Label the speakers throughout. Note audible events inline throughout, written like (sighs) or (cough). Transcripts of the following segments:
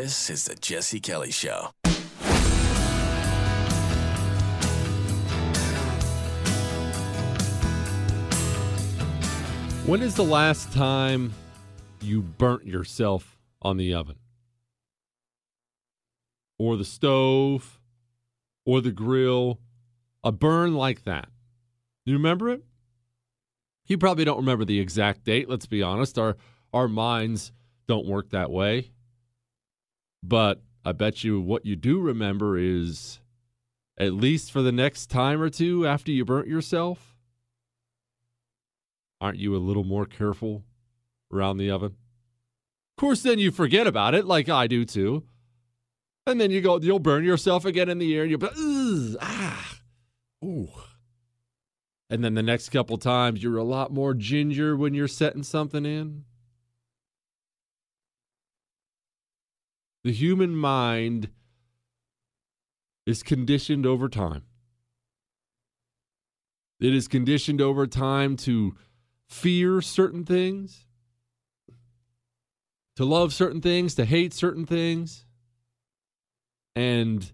Speaker 1: This is the Jesse Kelly Show.
Speaker 2: When is the last time you burnt yourself on the oven? Or the stove? Or the grill? A burn like that. You remember it? You probably don't remember the exact date, let's be honest. Our our minds don't work that way. But I bet you what you do remember is at least for the next time or two after you burnt yourself, aren't you a little more careful around the oven? Of course, then you forget about it, like I do too. And then you go, you'll burn yourself again in the ear, and you'll be, ah, ooh. And then the next couple times, you're a lot more ginger when you're setting something in. The human mind is conditioned over time. It is conditioned over time to fear certain things, to love certain things, to hate certain things. And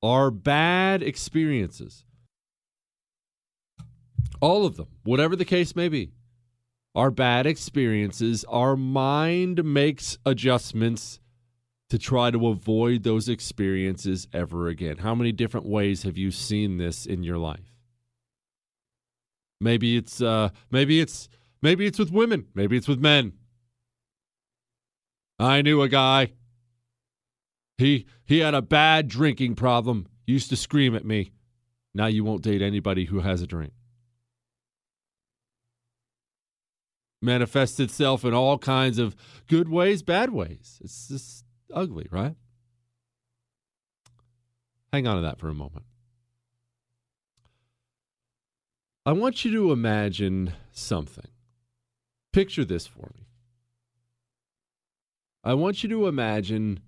Speaker 2: our bad experiences, all of them, whatever the case may be, our bad experiences, our mind makes adjustments to try to avoid those experiences ever again. How many different ways have you seen this in your life? Maybe it's uh maybe it's maybe it's with women, maybe it's with men. I knew a guy. He he had a bad drinking problem. Used to scream at me. Now you won't date anybody who has a drink. Manifests itself in all kinds of good ways, bad ways. It's just ugly, right? Hang on to that for a moment. I want you to imagine something. Picture this for me. I want you to imagine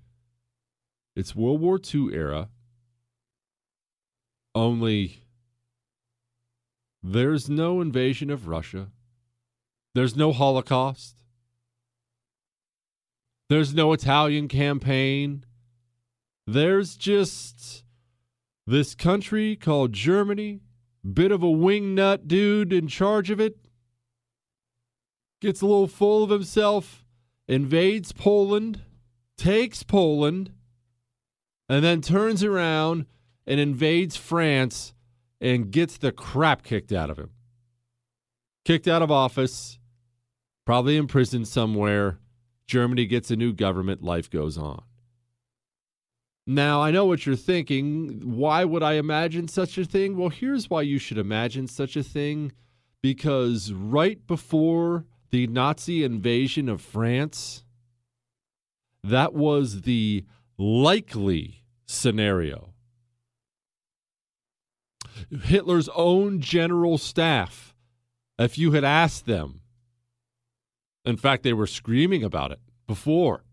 Speaker 2: it's World War II era, only there's no invasion of Russia, there's no Holocaust, there's no Italian campaign, there's just this country called Germany bit of a wingnut dude in charge of it, gets a little full of himself, invades Poland, takes Poland, and then turns around and invades France and gets the crap kicked out of him. Kicked out of office, probably imprisoned somewhere. Germany gets a new government, life goes on. Now, I know what you're thinking. Why would I imagine such a thing? Well, here's why you should imagine such a thing because right before the Nazi invasion of France, that was the likely scenario. Hitler's own general staff, if you had asked them, in fact, they were screaming about it before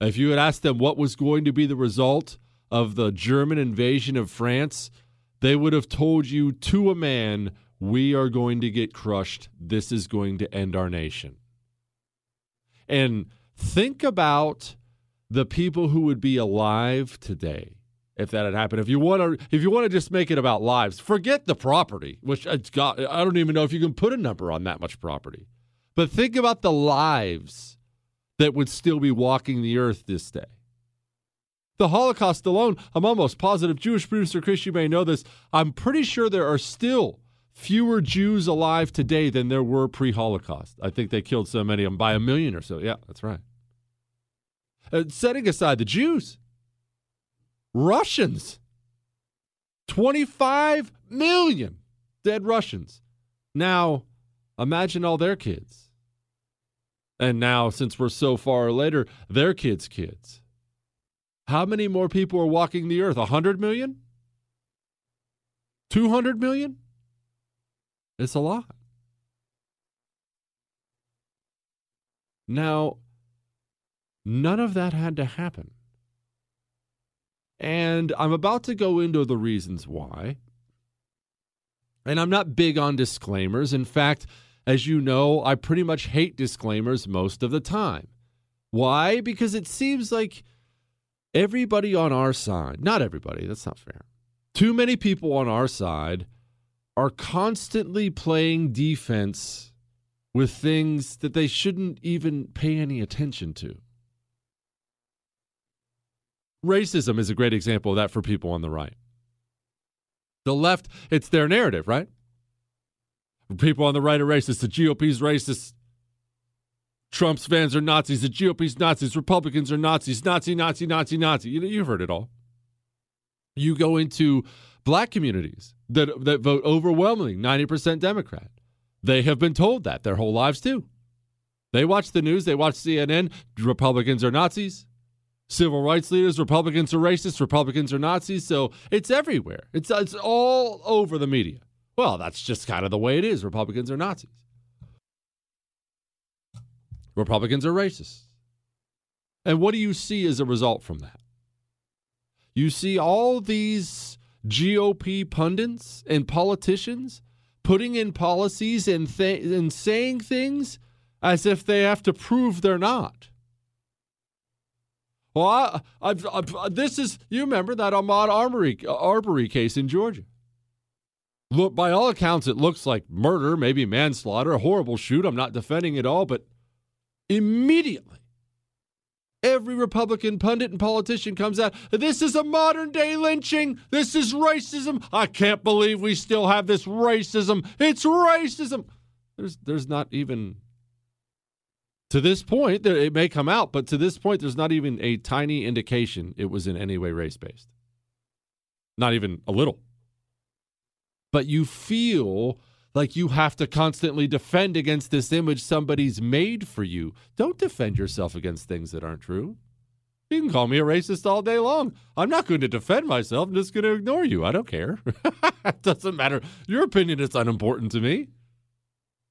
Speaker 2: if you had asked them what was going to be the result of the German invasion of France, they would have told you to a man, we are going to get crushed. This is going to end our nation. And think about the people who would be alive today if that had happened. If you want to, if you want to just make it about lives, forget the property, which got. I don't even know if you can put a number on that much property. But think about the lives that would still be walking the earth this day. The Holocaust alone, I'm almost positive, Jewish producer Chris, you may know this, I'm pretty sure there are still fewer Jews alive today than there were pre Holocaust. I think they killed so many of them by a million or so. Yeah, that's right. Uh, setting aside the Jews, Russians, 25 million dead Russians. Now, imagine all their kids. And now, since we're so far later, their kids' kids. How many more people are walking the earth? 100 million? 200 million? It's a lot. Now, none of that had to happen. And I'm about to go into the reasons why. And I'm not big on disclaimers. In fact, as you know, I pretty much hate disclaimers most of the time. Why? Because it seems like everybody on our side, not everybody, that's not fair. Too many people on our side are constantly playing defense with things that they shouldn't even pay any attention to. Racism is a great example of that for people on the right. The left, it's their narrative, right? People on the right are racist. The GOP's racist. Trump's fans are Nazis. The GOP's Nazis. Republicans are Nazis. Nazi, Nazi, Nazi, Nazi. You know, you've heard it all. You go into black communities that that vote overwhelmingly 90% Democrat. They have been told that their whole lives too. They watch the news, they watch CNN, Republicans are Nazis. Civil rights leaders, Republicans are racist, Republicans are Nazis. So it's everywhere. It's it's all over the media. Well, that's just kind of the way it is. Republicans are Nazis. Republicans are racist. And what do you see as a result from that? You see all these GOP pundits and politicians putting in policies and, th- and saying things as if they have to prove they're not. Well, I, I've, I've, this is, you remember that Ahmaud Arbery, Arbery case in Georgia. Look, by all accounts, it looks like murder, maybe manslaughter, a horrible shoot. I'm not defending it all, but immediately, every Republican pundit and politician comes out. This is a modern day lynching. This is racism. I can't believe we still have this racism. It's racism. There's, there's not even to this point, it may come out, but to this point, there's not even a tiny indication it was in any way race based. Not even a little. But you feel like you have to constantly defend against this image somebody's made for you. Don't defend yourself against things that aren't true. You can call me a racist all day long. I'm not going to defend myself. I'm just going to ignore you. I don't care. (laughs) it doesn't matter. Your opinion is unimportant to me.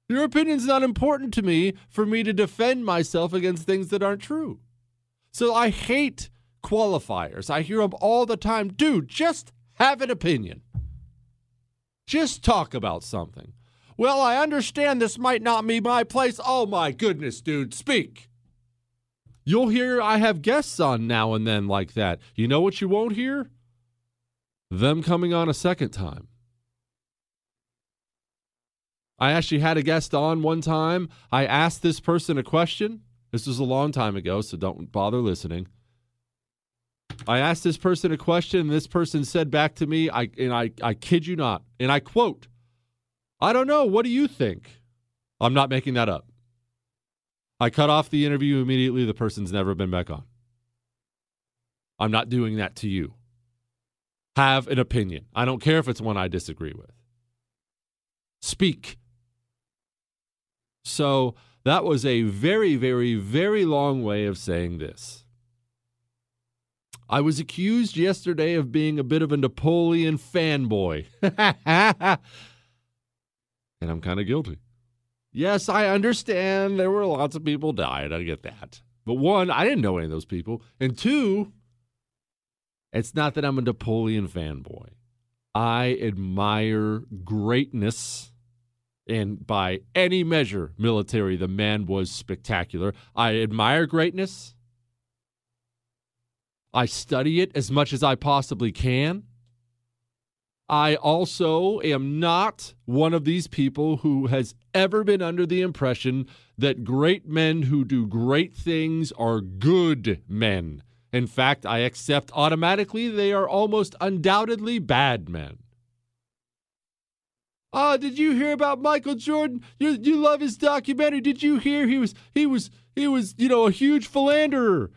Speaker 2: Your opinion's not important to me for me to defend myself against things that aren't true. So I hate qualifiers. I hear them all the time. Dude, just have an opinion. Just talk about something. Well, I understand this might not be my place. Oh my goodness, dude, speak. You'll hear I have guests on now and then like that. You know what you won't hear? Them coming on a second time. I actually had a guest on one time. I asked this person a question. This was a long time ago, so don't bother listening. I asked this person a question, and this person said back to me, I and I, I kid you not, and I quote, I don't know, what do you think? I'm not making that up. I cut off the interview immediately. The person's never been back on. I'm not doing that to you. Have an opinion. I don't care if it's one I disagree with. Speak so that was a very, very, very long way of saying this. I was accused yesterday of being a bit of a Napoleon fanboy. (laughs) and I'm kind of guilty. Yes, I understand there were lots of people died. I get that. But one, I didn't know any of those people. And two, it's not that I'm a Napoleon fanboy. I admire greatness and by any measure, military, the man was spectacular. I admire greatness. I study it as much as I possibly can. I also am not one of these people who has ever been under the impression that great men who do great things are good men. In fact, I accept automatically they are almost undoubtedly bad men. Oh, did you hear about Michael Jordan? You you love his documentary. Did you hear he was he was he was, you know, a huge philanderer?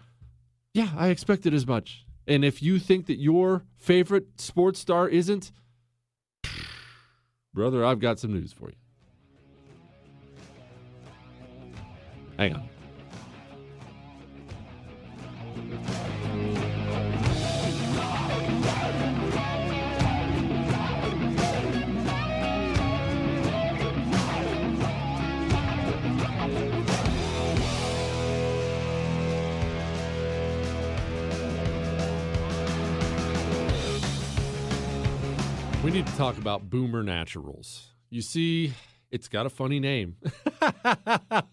Speaker 2: Yeah, I expected as much. And if you think that your favorite sports star isn't, (sighs) brother, I've got some news for you. Hang on. We need to talk about Boomer Naturals. You see, it's got a funny name, (laughs) but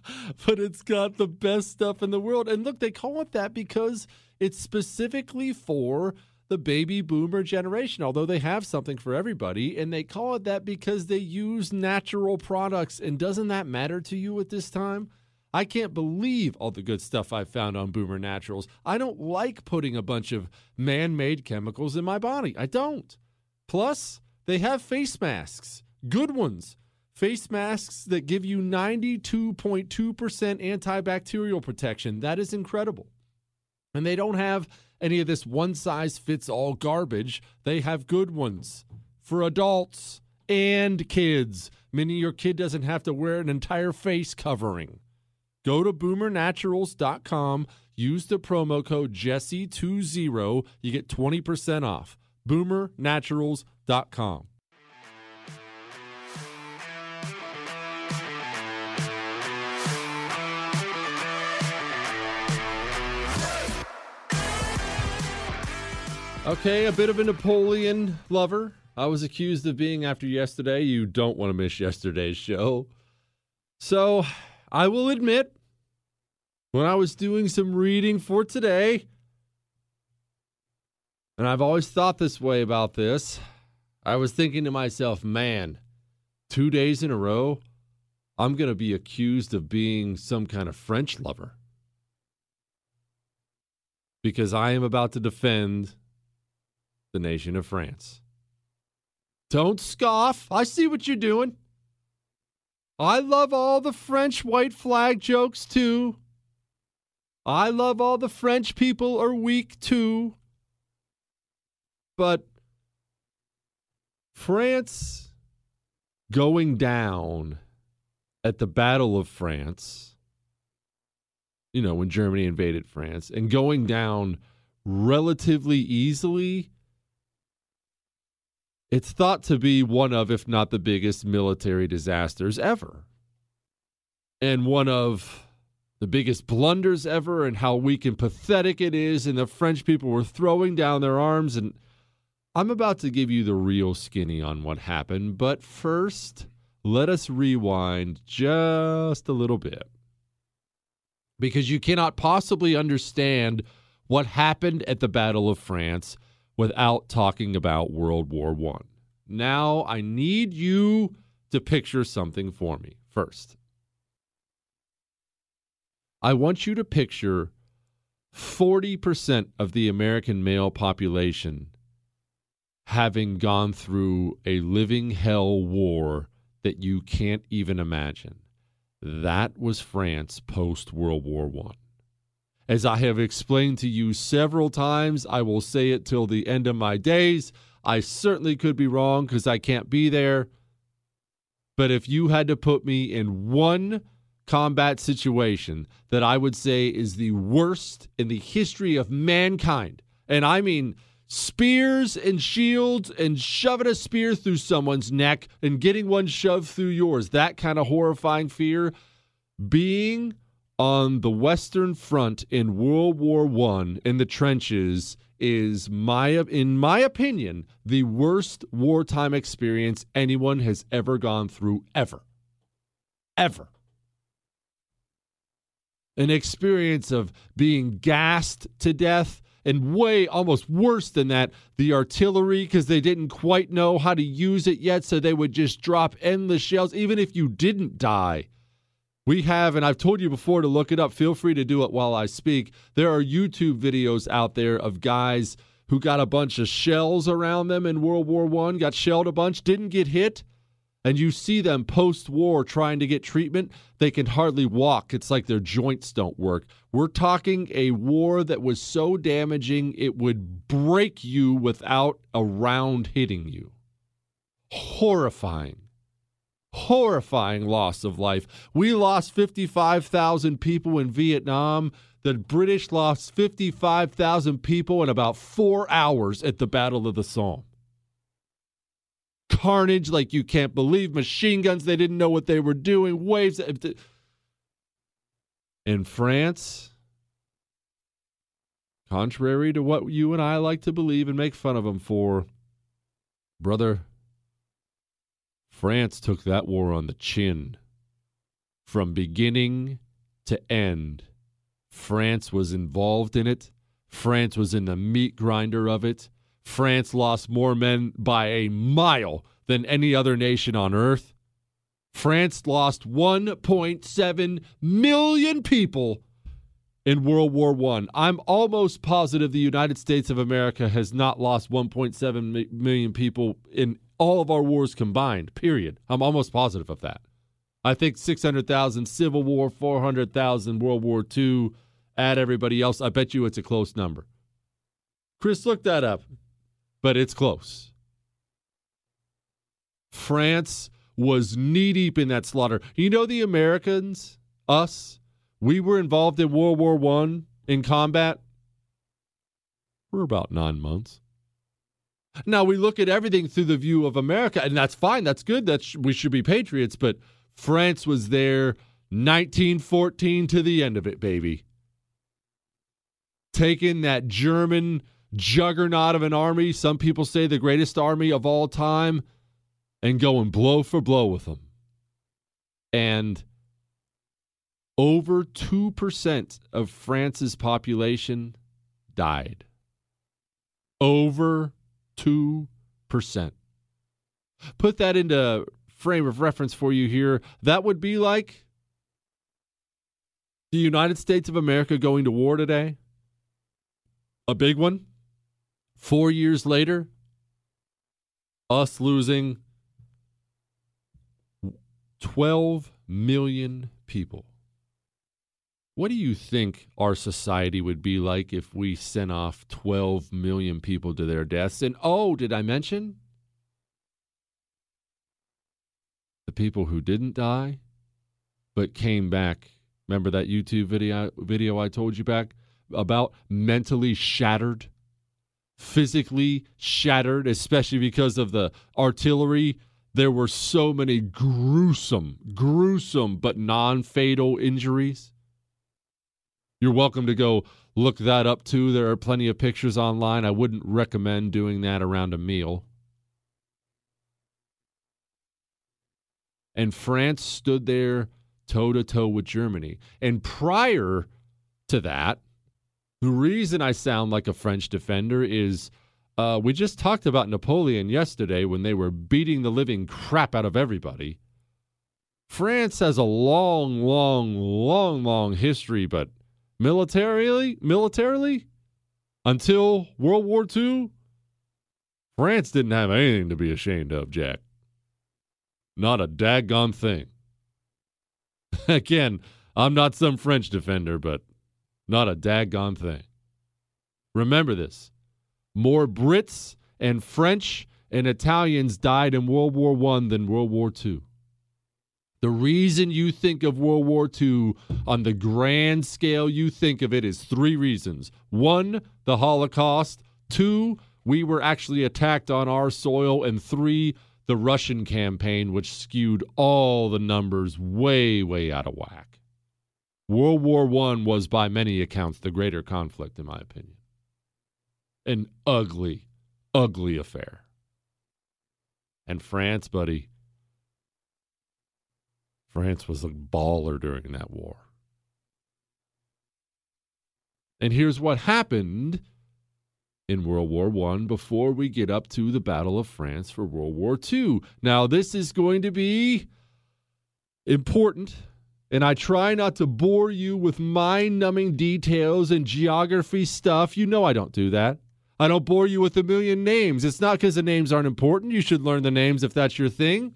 Speaker 2: it's got the best stuff in the world. And look, they call it that because it's specifically for the baby boomer generation, although they have something for everybody. And they call it that because they use natural products. And doesn't that matter to you at this time? I can't believe all the good stuff I've found on Boomer Naturals. I don't like putting a bunch of man made chemicals in my body. I don't. Plus, they have face masks, good ones. Face masks that give you 92.2% antibacterial protection. That is incredible. And they don't have any of this one size fits all garbage. They have good ones for adults and kids, meaning your kid doesn't have to wear an entire face covering. Go to boomernaturals.com, use the promo code Jesse20, you get 20% off. Boomernaturals.com com. Okay, a bit of a Napoleon lover. I was accused of being after yesterday. You don't want to miss yesterday's show. So, I will admit, when I was doing some reading for today, and I've always thought this way about this, I was thinking to myself, man, two days in a row, I'm going to be accused of being some kind of French lover. Because I am about to defend the nation of France. Don't scoff. I see what you're doing. I love all the French white flag jokes too. I love all the French people are weak too. But France going down at the Battle of France, you know, when Germany invaded France, and going down relatively easily it's thought to be one of, if not the biggest military disasters ever. And one of the biggest blunders ever, and how weak and pathetic it is. And the French people were throwing down their arms. And I'm about to give you the real skinny on what happened. But first, let us rewind just a little bit. Because you cannot possibly understand what happened at the Battle of France without talking about World War One. Now I need you to picture something for me first. I want you to picture 40% of the American male population having gone through a living hell war that you can't even imagine. That was France post World War I. As I have explained to you several times, I will say it till the end of my days. I certainly could be wrong because I can't be there. But if you had to put me in one combat situation that I would say is the worst in the history of mankind, and I mean spears and shields and shoving a spear through someone's neck and getting one shoved through yours, that kind of horrifying fear, being on the Western Front in World War One in the trenches is my in my opinion the worst wartime experience anyone has ever gone through ever. Ever. An experience of being gassed to death and way almost worse than that the artillery because they didn't quite know how to use it yet so they would just drop endless shells even if you didn't die we have, and I've told you before to look it up. Feel free to do it while I speak. There are YouTube videos out there of guys who got a bunch of shells around them in World War One, got shelled a bunch, didn't get hit, and you see them post-war trying to get treatment. They can hardly walk. It's like their joints don't work. We're talking a war that was so damaging it would break you without a round hitting you. Horrifying horrifying loss of life. We lost 55,000 people in Vietnam. The British lost 55,000 people in about four hours at the Battle of the Somme. Carnage like you can't believe. Machine guns, they didn't know what they were doing. Waves. In France, contrary to what you and I like to believe and make fun of them for, brother, France took that war on the chin. From beginning to end, France was involved in it. France was in the meat grinder of it. France lost more men by a mile than any other nation on earth. France lost 1.7 million people in World War I. I'm almost positive the United States of America has not lost 1.7 million people in all of our wars combined, period. I'm almost positive of that. I think 600,000 Civil War, 400,000 World War II, add everybody else. I bet you it's a close number. Chris, look that up, but it's close. France was knee deep in that slaughter. You know, the Americans, us, we were involved in World War One in combat for about nine months. Now we look at everything through the view of America, and that's fine. That's good. That's we should be patriots. But France was there, 1914 to the end of it, baby. Taking that German juggernaut of an army, some people say the greatest army of all time, and going blow for blow with them. And over 2% of France's population died. Over 2%. Put that into frame of reference for you here. That would be like the United States of America going to war today. A big one. Four years later, us losing 12 million people. What do you think our society would be like if we sent off 12 million people to their deaths? And oh, did I mention the people who didn't die but came back? Remember that YouTube video video I told you back about mentally shattered, physically shattered, especially because of the artillery there were so many gruesome, gruesome, but non fatal injuries. You're welcome to go look that up too. There are plenty of pictures online. I wouldn't recommend doing that around a meal. And France stood there toe to toe with Germany. And prior to that, the reason I sound like a French defender is uh, we just talked about Napoleon yesterday when they were beating the living crap out of everybody. France has a long, long, long, long history, but militarily, militarily, until World War II, France didn't have anything to be ashamed of, Jack. Not a daggone thing. (laughs) Again, I'm not some French defender, but not a daggone thing. Remember this more Brits and French and Italians died in World War I than World War II. The reason you think of World War II on the grand scale you think of it is three reasons. One, the Holocaust. Two, we were actually attacked on our soil. And three, the Russian campaign, which skewed all the numbers way, way out of whack. World War I was, by many accounts, the greater conflict, in my opinion an ugly, ugly affair. And France, buddy, France was a baller during that war. And here's what happened in World War I before we get up to the Battle of France for World War II. Now, this is going to be important, and I try not to bore you with mind numbing details and geography stuff. You know I don't do that. I don't bore you with a million names. It's not because the names aren't important. You should learn the names if that's your thing,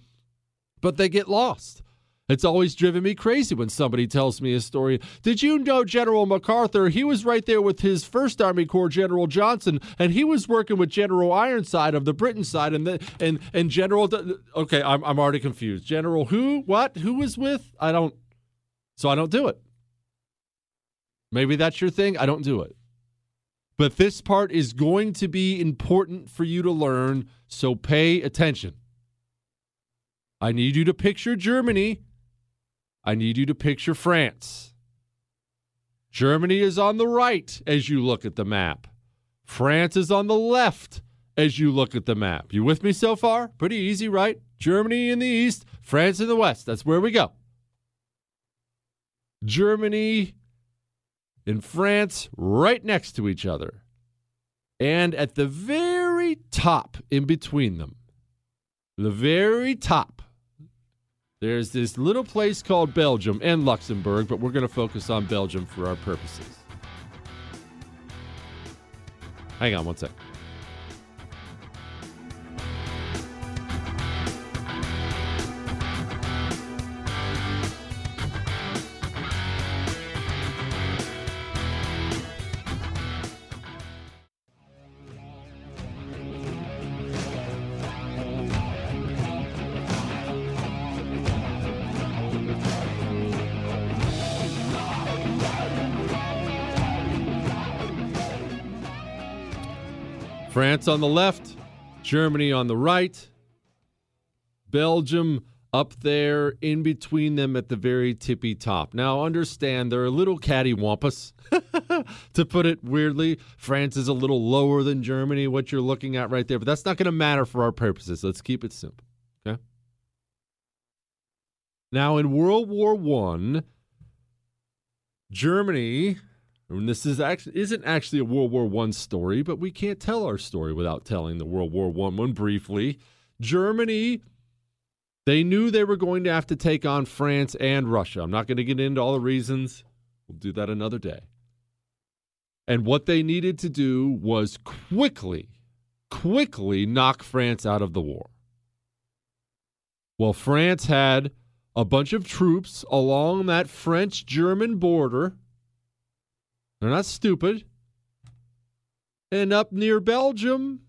Speaker 2: but they get lost. It's always driven me crazy when somebody tells me a story. Did you know General MacArthur? He was right there with his first Army Corps General Johnson, and he was working with General Ironside of the Britain side, and the, and and General. Okay, I'm I'm already confused. General who? What? Who was with? I don't. So I don't do it. Maybe that's your thing. I don't do it. But this part is going to be important for you to learn, so pay attention. I need you to picture Germany. I need you to picture France. Germany is on the right as you look at the map. France is on the left as you look at the map. You with me so far? Pretty easy, right? Germany in the east, France in the west. That's where we go. Germany and France right next to each other. And at the very top, in between them, the very top, there's this little place called Belgium and Luxembourg, but we're going to focus on Belgium for our purposes. Hang on one second. France on the left, Germany on the right, Belgium up there in between them at the very tippy top. Now, understand they're a little cattywampus. (laughs) to put it weirdly. France is a little lower than Germany, what you're looking at right there, but that's not going to matter for our purposes. Let's keep it simple. Okay. Now, in World War One, Germany, and this is actually isn't actually a World War One story, but we can't tell our story without telling the World War One one briefly. Germany they knew they were going to have to take on France and Russia. I'm not going to get into all the reasons. We'll do that another day. And what they needed to do was quickly, quickly knock France out of the war. Well, France had a bunch of troops along that French German border. They're not stupid. And up near Belgium,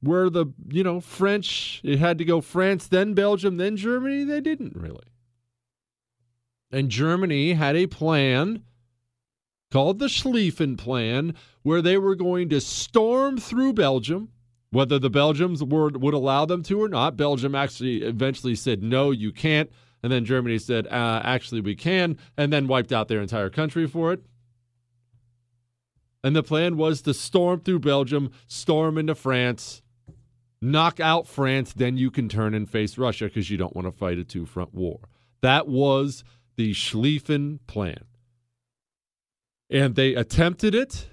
Speaker 2: where the you know French it had to go France then Belgium then Germany they didn't really. And Germany had a plan called the Schlieffen plan where they were going to storm through Belgium. Whether the Belgians would, would allow them to or not Belgium actually eventually said no you can't. And then Germany said uh, actually we can and then wiped out their entire country for it and the plan was to storm through Belgium storm into France knock out France, then you can turn and face Russia because you don't want to fight a two front war. That was the Schlieffen plan. And they attempted it.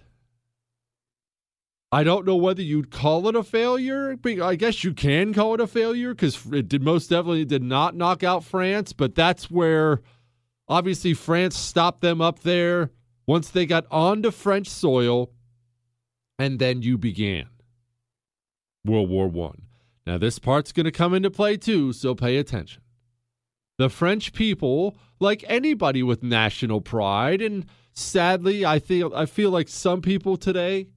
Speaker 2: I don't know whether you'd call it a failure. I guess you can call it a failure because it did most definitely did not knock out France, but that's where obviously France stopped them up there once they got onto French soil, and then you began. World War One. Now, this part's going to come into play too, so pay attention. The French people, like anybody with national pride, and sadly, I feel I feel like some people today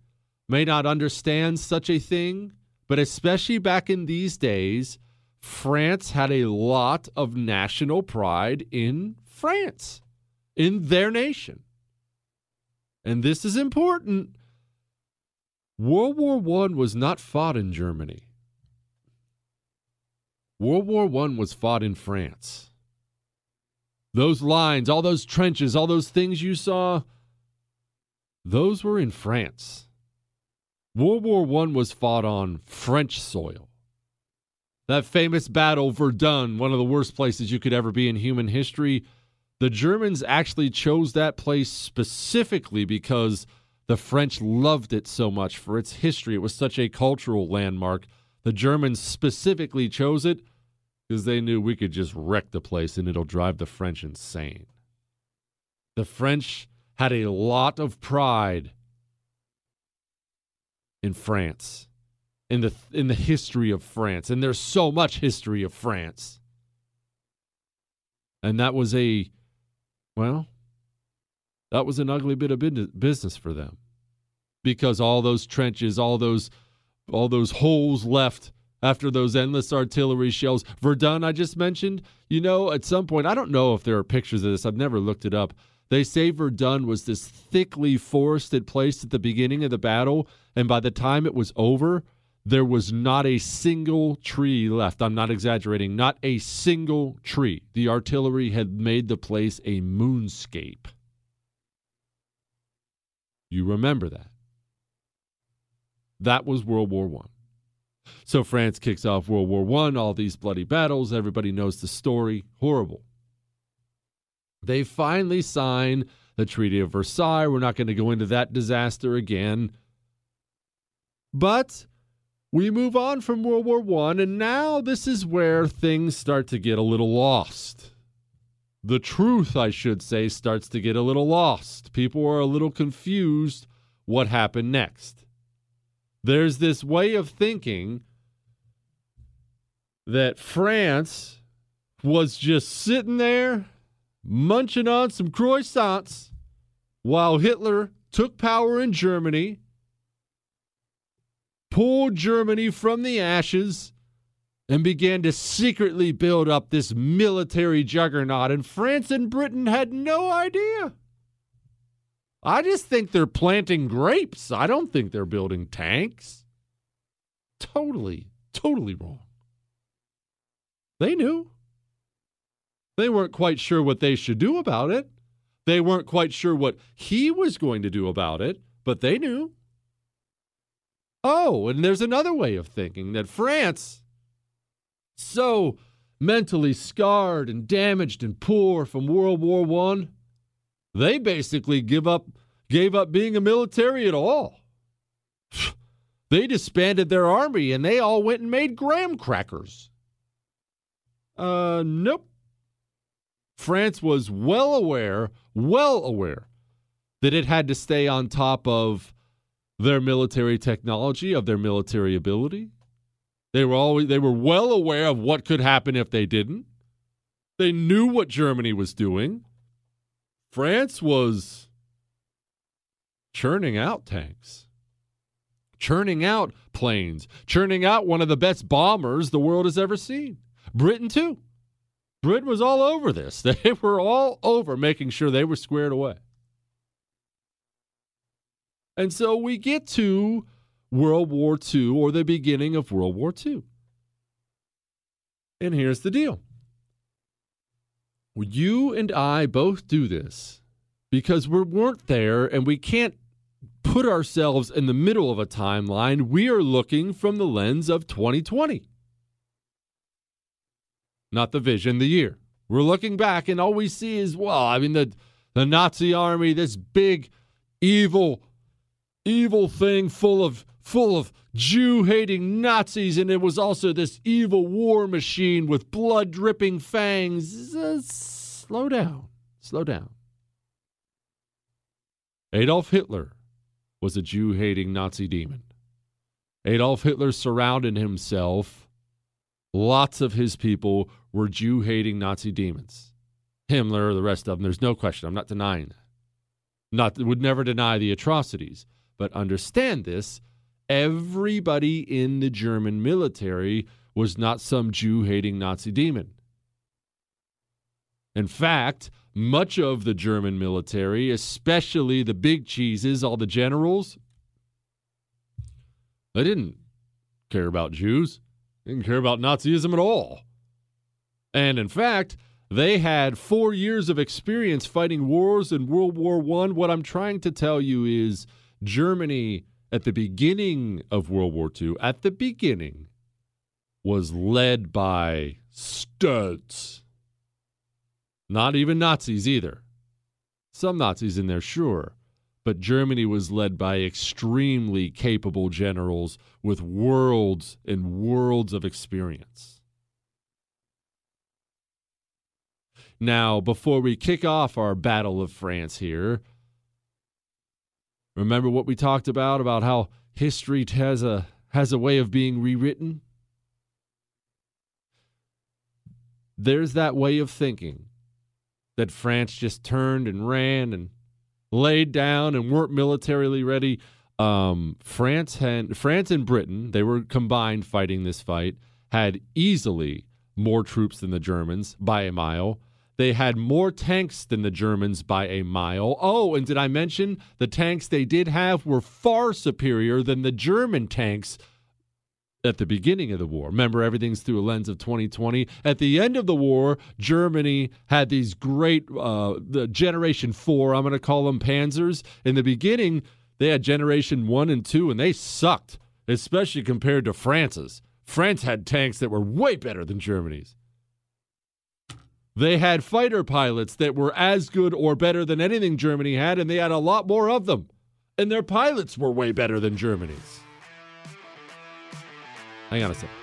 Speaker 2: may not understand such a thing, but especially back in these days, France had a lot of national pride in France, in their nation. And this is important World War I was not fought in Germany. World War I was fought in France. Those lines, all those trenches, all those things you saw, those were in France. World War I was fought on French soil. That famous battle, Verdun, one of the worst places you could ever be in human history, the Germans actually chose that place specifically because the French loved it so much for its history. It was such a cultural landmark. The Germans specifically chose it because they knew we could just wreck the place and it'll drive the French insane. The French had a lot of pride in France, in the in the history of France, and there's so much history of France. And that was a well, that was an ugly bit of business for them because all those trenches, all those all those holes left after those endless artillery shells. Verdun, I just mentioned, you know, at some point, I don't know if there are pictures of this, I've never looked it up. They say Verdun was this thickly forested place at the beginning of the battle, and by the time it was over, there was not a single tree left. I'm not exaggerating, not a single tree. The artillery had made the place a moonscape. You remember that. That was World War One. So France kicks off World War One, all these bloody battles. Everybody knows the story. Horrible. They finally sign the Treaty of Versailles. We're not going to go into that disaster again. But we move on from World War One, and now this is where things start to get a little lost. The truth, I should say, starts to get a little lost. People are a little confused what happened next. There's this way of thinking that France was just sitting there munching on some croissants while Hitler took power in Germany, pulled Germany from the ashes, and began to secretly build up this military juggernaut. And France and Britain had no idea. I just think they're planting grapes. I don't think they're building tanks. Totally, totally wrong. They knew. They weren't quite sure what they should do about it. They weren't quite sure what he was going to do about it, but they knew. Oh, and there's another way of thinking that France, so mentally scarred and damaged and poor from World War One, they basically give up gave up being a military at all. (sighs) They disbanded their army and they all went and made graham crackers. Uh, nope. France was well aware, well aware that it had to stay on top of their military technology, of their military ability. They were always they were well aware of what could happen if they didn't. They knew what Germany was doing. France was churning out tanks, churning out planes, churning out one of the best bombers the world has ever seen. Britain, too. Britain was all over this. (laughs) They were all over making sure they were squared away. And so we get to World War II or the beginning of World War II. And here's the deal you and I both do this because we weren't there and we can't put ourselves in the middle of a timeline. We are looking from the lens of 2020, not the vision, the year. We're looking back and all we see is, well, I mean, the, the Nazi army, this big, evil, evil thing full of full of Jew hating Nazis, and it was also this evil war machine with blood dripping fangs. Uh, slow down. Slow down. Adolf Hitler was a Jew hating Nazi demon. Adolf Hitler surrounded himself, lots of his people were Jew hating Nazi demons. Himmler, the rest of them, there's no question. I'm not denying that. Not would never deny the atrocities. But understand this everybody in the German military was not some Jew hating Nazi demon. In fact, much of the German military, especially the big cheeses, all the generals, they didn't care about Jews. Didn't care about Nazism at all. And in fact, they had four years of experience fighting wars in World War One. What I'm trying to tell you is Germany at the beginning of World War II, at the beginning, was led by studs. Not even Nazis either. Some Nazis in there, sure. But Germany was led by extremely capable generals with worlds and worlds of experience. Now, before we kick off our Battle of France here, Remember what we talked about about how history has a has a way of being rewritten? There's that way of thinking that France just turned and ran and laid down and weren't militarily ready. Um, France had France and Britain, they were combined fighting this fight, had easily more troops than the Germans by a mile. They had more tanks than the Germans by a mile. Oh, and did I mention the tanks they did have were far superior than the German tanks at the beginning of the war. Remember, everything's through a lens of 2020. At the end of the war, Germany had these great, uh, the Generation 4, I'm going to call them Panzers. In the beginning, they had Generation 1 and 2, and they sucked, especially compared to France's. France had tanks that were way better than Germany's. They had fighter pilots that were as good or better than anything Germany had, and they had a lot more of them. And their pilots were way better than Germany's. Hang on a second.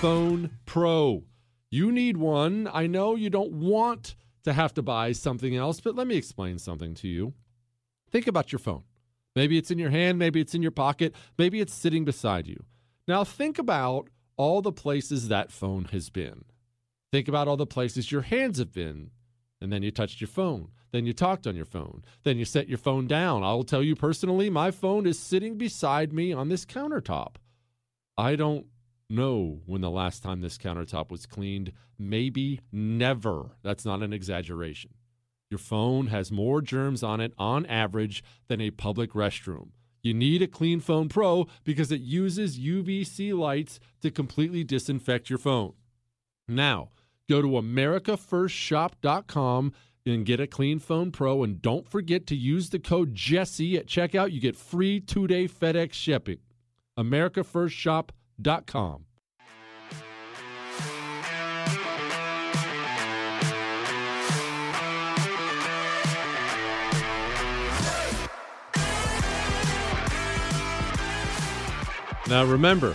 Speaker 2: Phone Pro. You need one. I know you don't want to have to buy something else, but let me explain something to you. Think about your phone. Maybe it's in your hand, maybe it's in your pocket, maybe it's sitting beside you. Now, think about all the places that phone has been. Think about all the places your hands have been. And then you touched your phone. Then you talked on your phone. Then you set your phone down. I will tell you personally, my phone is sitting beside me on this countertop. I don't know when the last time this countertop was cleaned. Maybe never. That's not an exaggeration. Your phone has more germs on it on average than a public restroom. You need a Clean Phone Pro because it uses UVC lights to completely disinfect your phone. Now, go to americafirstshop.com and get a Clean Phone Pro and don't forget to use the code Jesse at checkout. You get free 2-day FedEx shipping. americafirstshop.com. Now remember,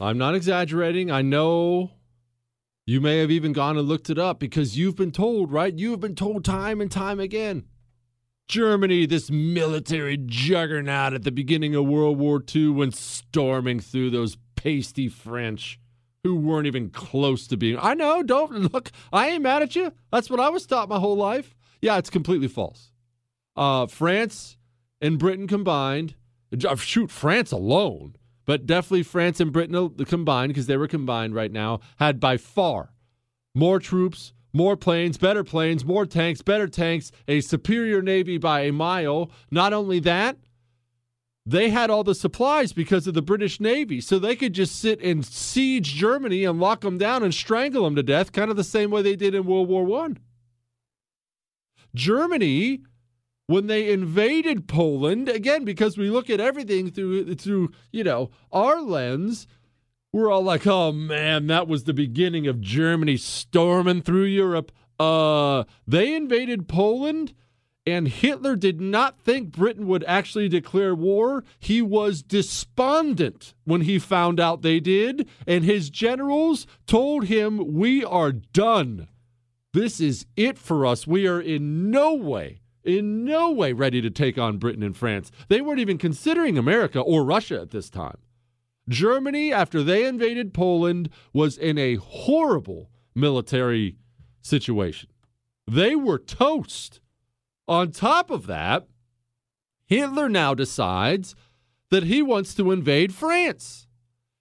Speaker 2: I'm not exaggerating. I know you may have even gone and looked it up because you've been told, right? You have been told time and time again. Germany, this military juggernaut at the beginning of World War II, went storming through those pasty French who weren't even close to being. I know, don't (laughs) look, I ain't mad at you. That's what I was taught my whole life. Yeah, it's completely false. Uh, France and Britain combined uh, shoot, France alone, but definitely France and Britain combined, because they were combined right now, had by far more troops, more planes, better planes, more tanks, better tanks, a superior navy by a mile. Not only that, they had all the supplies because of the British Navy, so they could just sit and siege Germany and lock them down and strangle them to death, kind of the same way they did in World War One. Germany when they invaded Poland, again, because we look at everything through through, you know, our lens, we're all like, oh man, that was the beginning of Germany storming through Europe. Uh, they invaded Poland, and Hitler did not think Britain would actually declare war. He was despondent when he found out they did, and his generals told him, We are done. This is it for us. We are in no way in no way ready to take on Britain and France. They weren't even considering America or Russia at this time. Germany, after they invaded Poland, was in a horrible military situation. They were toast. On top of that, Hitler now decides that he wants to invade France.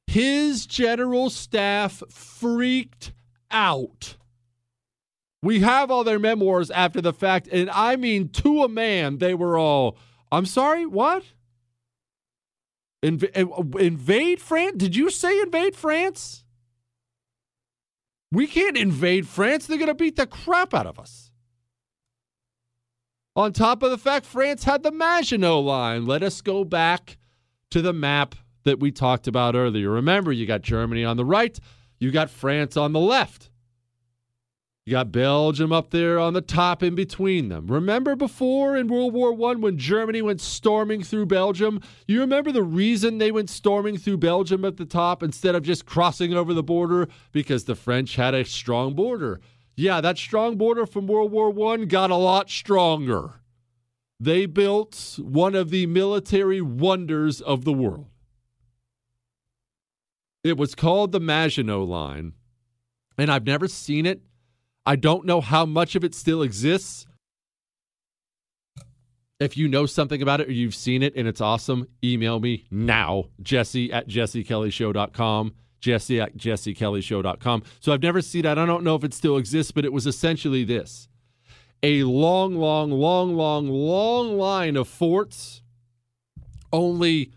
Speaker 2: His general staff freaked out. We have all their memoirs after the fact, and I mean to a man, they were all, I'm sorry, what? Inv- uh, invade France? Did you say invade France? We can't invade France. They're going to beat the crap out of us. On top of the fact, France had the Maginot Line. Let us go back to the map that we talked about earlier. Remember, you got Germany on the right, you got France on the left. You got Belgium up there on the top in between them. Remember before in World War One when Germany went storming through Belgium? You remember the reason they went storming through Belgium at the top instead of just crossing over the border? Because the French had a strong border. Yeah, that strong border from World War One got a lot stronger. They built one of the military wonders of the world. It was called the Maginot Line, and I've never seen it I don't know how much of it still exists. If you know something about it or you've seen it and it's awesome, email me now, jesse at jessekellyshow.com. Jesse at jessekellyshow.com. So I've never seen that. I don't know if it still exists, but it was essentially this a long, long, long, long, long line of forts, only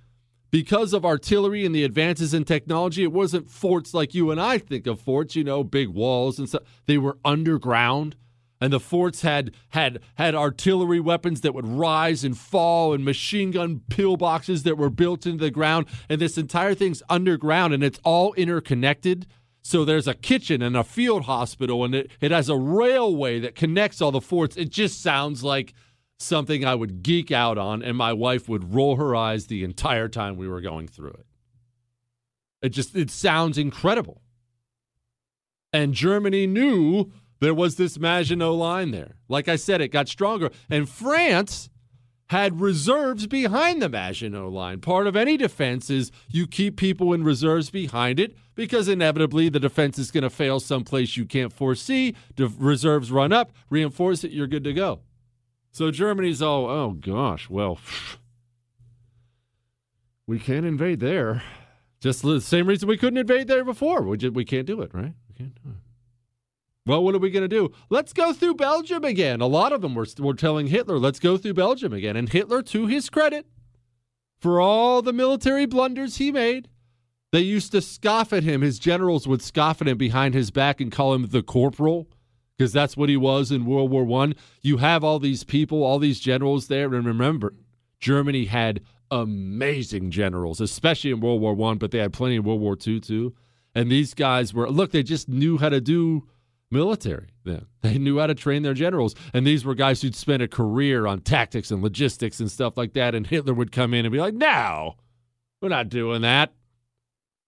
Speaker 2: because of artillery and the advances in technology, it wasn't forts like you and I think of forts, you know, big walls and stuff. They were underground. And the forts had had had artillery weapons that would rise and fall and machine gun pillboxes that were built into the ground. And this entire thing's underground and it's all interconnected. So there's a kitchen and a field hospital and it, it has a railway that connects all the forts. It just sounds like something I would geek out on, and my wife would roll her eyes the entire time we were going through it. It just it sounds incredible. And Germany knew there was this Maginot line there. Like I said, it got stronger. And France had reserves behind the Maginot line. Part of any defense is you keep people in reserves behind it because inevitably the defense is going to fail someplace you can't foresee. The reserves run up, reinforce it, you're good to go. So Germany's all, oh gosh, well, we can't invade there. Just the same reason we couldn't invade there before. We, just, we can't do it, right? We can't do it. Well, what are we going to do? Let's go through Belgium again. A lot of them were, were telling Hitler, let's go through Belgium again. And Hitler, to his credit, for all the military blunders he made, they used to scoff at him. His generals would scoff at him behind his back and call him the corporal because that's what he was in World War One. You have all these people, all these generals there, and remember, Germany had amazing generals, especially in World War One, but they had plenty in World War Two too. And these guys were look, they just knew how to do military then. (laughs) They knew how to train their generals. And these were guys who'd spent a career on tactics and logistics and stuff like that. And Hitler would come in and be like, no, we're not doing that.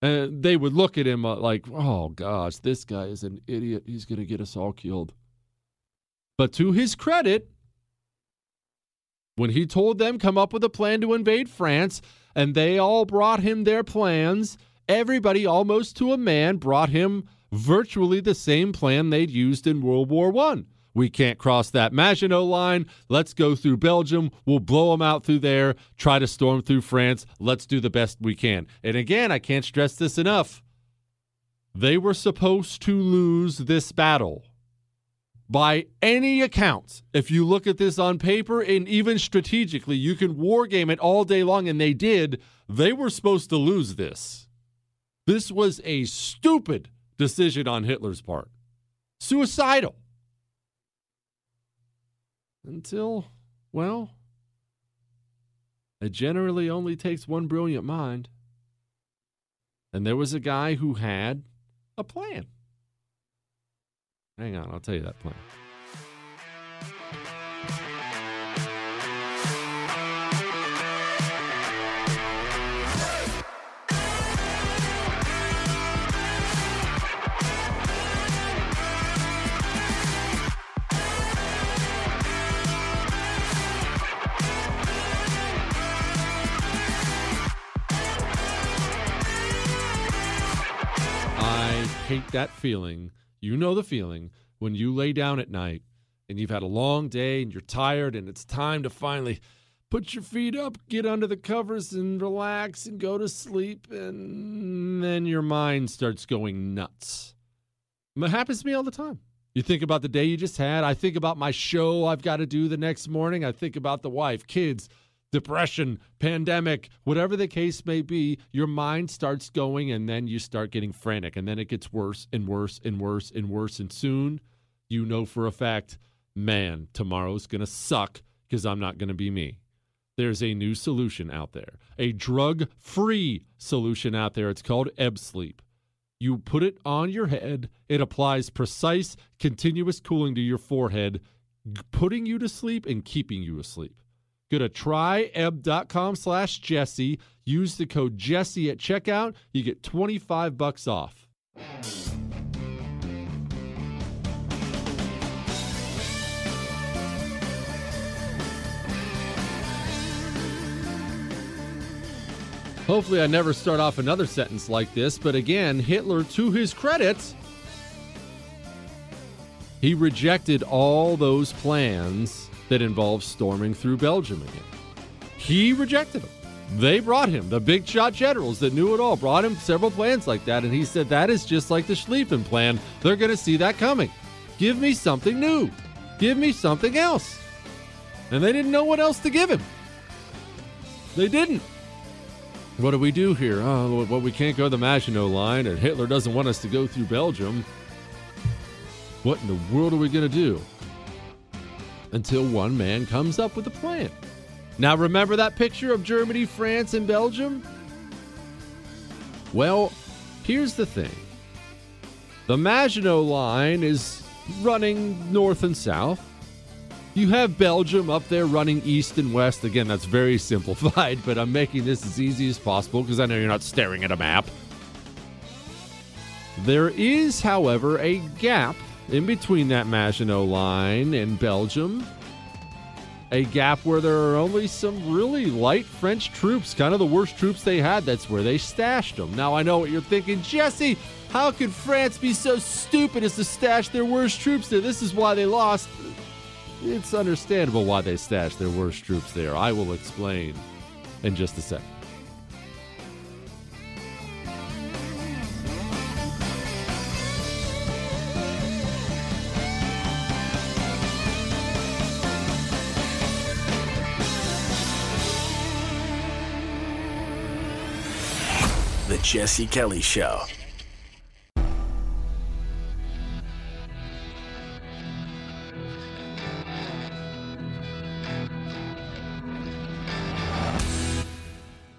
Speaker 2: And they would look at him uh, like, oh gosh, this guy is an idiot. He's going to get us all killed. But to his credit, when he told them come up with a plan to invade France, and they all brought him their plans, everybody almost to a man brought him virtually the same plan they'd used in World War One. We can't cross that Maginot line. Let's go through Belgium. We'll blow them out through there, try to storm through France. Let's do the best we can. And again, I can't stress this enough. They were supposed to lose this battle. By any accounts, if you look at this on paper and even strategically, you can wargame it all day long, and they did. They were supposed to lose this. This was a stupid decision on Hitler's part. Suicidal. Until, well, it generally only takes one brilliant mind. And there was a guy who had a plan. Hang on, I'll tell you that plan. Hate that feeling. You know the feeling when you lay down at night and you've had a long day and you're tired and it's time to finally put your feet up, get under the covers and relax and go to sleep. And then your mind starts going nuts. It happens to me all the time. You think about the day you just had. I think about my show I've got to do the next morning. I think about the wife, kids, depression, pandemic, whatever the case may be, your mind starts going and then you start getting frantic. And then it gets worse and worse and worse and worse. And soon you know for a fact, man, tomorrow's going to suck because I'm not going to be me. There's a new solution out there, a drug free solution out there. It's called Ebb Sleep. You put it on your head, it applies precise, continuous cooling to your forehead, putting you to sleep and keeping you asleep. Go to tryebb.com slash Jesse. Use the code Jesse at checkout. You get 25 bucks off. Hopefully, I never start off another sentence like this, but again, Hitler, to his credit, he rejected all those plans that involved storming through Belgium again. He rejected them. They brought him, the big shot generals that knew it all, brought him several plans like that, and he said, That is just like the Schlieffen plan. They're going to see that coming. Give me something new. Give me something else. And they didn't know what else to give him. They didn't. What do we do here? Oh, well, we can't go the Maginot line, and Hitler doesn't want us to go through Belgium. What in the world are we going to do? Until one man comes up with a plan. Now, remember that picture of Germany, France, and Belgium? Well, here's the thing the Maginot line is running north and south. You have Belgium up there running east and west. Again, that's very simplified, (laughs) but I'm making this as easy as possible because I know you're not staring at a map. There is, however, a gap in between that Maginot line and Belgium. A gap where there are only some really light French troops, kind of the worst troops they had. That's where they stashed them. Now, I know what you're thinking, Jesse. How could France be so stupid as to stash their worst troops there? This is why they lost. It's understandable why they stashed their worst troops there. I will explain in just a second.
Speaker 1: Jesse Kelly Show.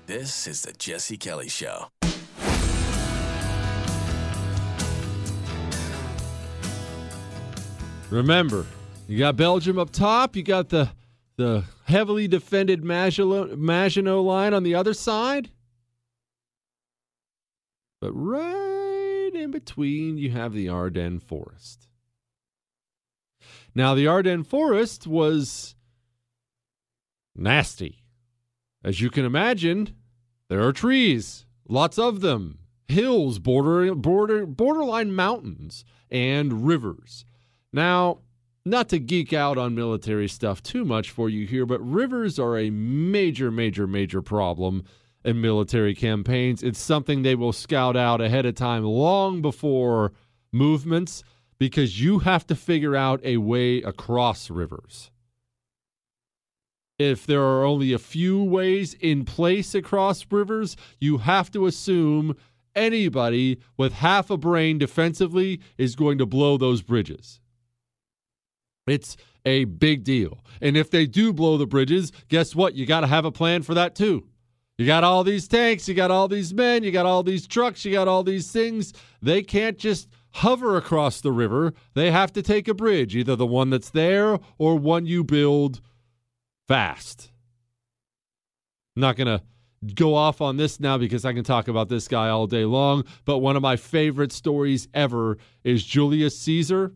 Speaker 1: This is the Jesse Kelly Show.
Speaker 2: Remember, you got Belgium up top. You got the the heavily defended Maginot, Maginot line on the other side. But right in between, you have the Ardennes Forest. Now, the Ardennes Forest was nasty. As you can imagine, there are trees, lots of them, hills, border, border, borderline mountains, and rivers. Now, not to geek out on military stuff too much for you here, but rivers are a major, major, major problem in military campaigns. It's something they will scout out ahead of time long before movements because you have to figure out a way across rivers. If there are only a few ways in place across rivers, you have to assume anybody with half a brain defensively is going to blow those bridges. It's a big deal. And if they do blow the bridges, guess what? You got to have a plan for that too. You got all these tanks, you got all these men, you got all these trucks, you got all these things. They can't just hover across the river. They have to take a bridge, either the one that's there or one you build fast. I'm not going to go off on this now because I can talk about this guy all day long, but one of my favorite stories ever is Julius Caesar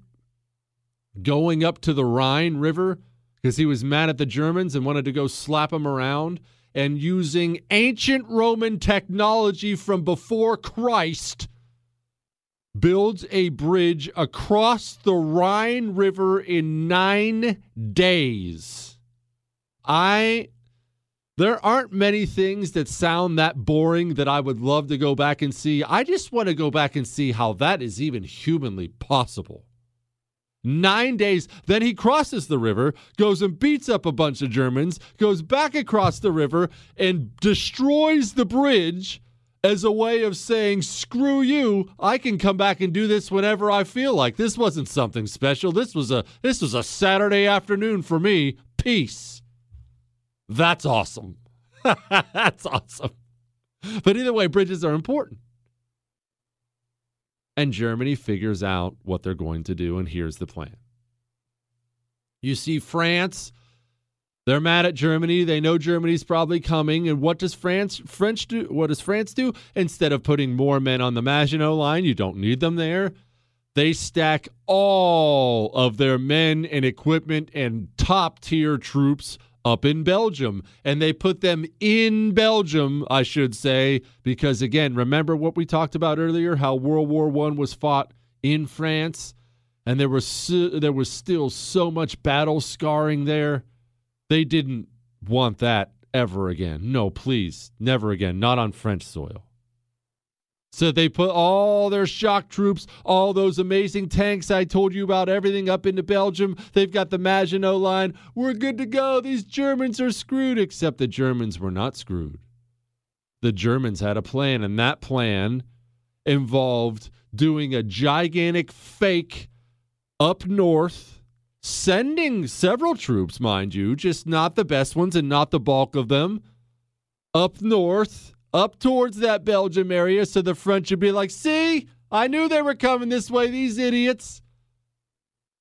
Speaker 2: going up to the Rhine River because he was mad at the Germans and wanted to go slap them around and using ancient Roman technology from before Christ builds a bridge across the Rhine River in 9 days. I there aren't many things that sound that boring that I would love to go back and see. I just want to go back and see how that is even humanly possible. Nine days. Then he crosses the river, goes and beats up a bunch of Germans, goes back across the river, and destroys the bridge as a way of saying, screw you, I can come back and do this whenever I feel like. This wasn't something special. This was a this was a Saturday afternoon for me. Peace. That's awesome. (laughs) That's awesome. But either way, bridges are important and Germany figures out what they're going to do, and here's the plan. You see, France, they're mad at Germany. They know Germany's probably coming. And what does France French do? What does France do? Instead of putting more men on the Maginot line, you don't need them there. They stack all of their men and equipment and top tier troops up in Belgium. And they put them in Belgium, I should say, because again, remember what we talked about earlier how World War One was fought in France and there was so, there was still so much battle scarring there. They didn't want that ever again. No, please, never again, not on French soil. So they put all their shock troops, all those amazing tanks I told you about, everything up into Belgium. They've got the Maginot Line. We're good to go. These Germans are screwed, except the Germans were not screwed. The Germans had a plan, and that plan involved doing a gigantic fake up north, sending several troops, mind you, just not the best ones and not the bulk of them, up north up towards that Belgium area so the French would be like, see, I knew they were coming this way, these idiots.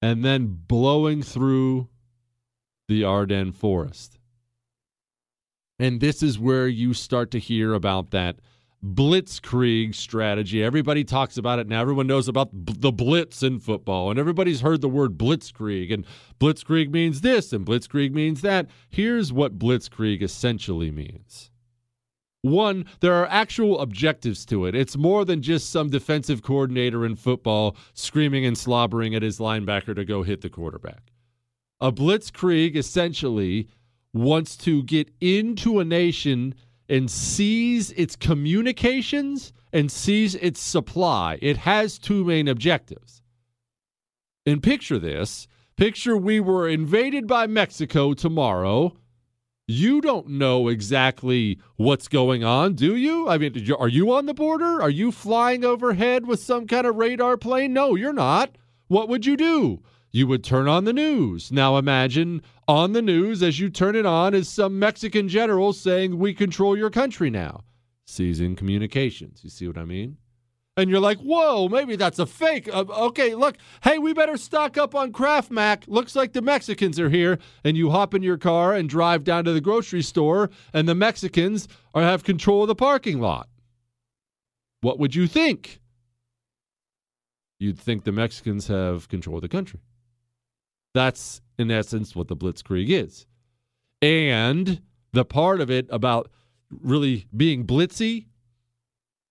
Speaker 2: And then blowing through the Ardennes forest. And this is where you start to hear about that blitzkrieg strategy. Everybody talks about it now. Everyone knows about the blitz in football, and everybody's heard the word blitzkrieg. And blitzkrieg means this, and blitzkrieg means that. Here's what blitzkrieg essentially means one, there are actual objectives to it. It's more than just some defensive coordinator in football screaming and slobbering at his linebacker to go hit the quarterback. A blitzkrieg essentially wants to get into a nation and seize its communications and seize its supply. It has two main objectives. And picture this picture we were invaded by Mexico tomorrow you don't know exactly what's going on, do you? I mean, are you on the border? Are you flying overhead with some kind of radar plane? No, you're not. What would you do? You would turn on the news. Now imagine on the news as you turn it on is some Mexican general saying, We control your country now, seizing communications. You see what I mean? And you're like, whoa, maybe that's a fake. Uh, okay, look, hey, we better stock up on Kraft Mac. Looks like the Mexicans are here. And you hop in your car and drive down to the grocery store, and the Mexicans are have control of the parking lot. What would you think? You'd think the Mexicans have control of the country. That's, in essence, what the Blitzkrieg is. And the part of it about really being blitzy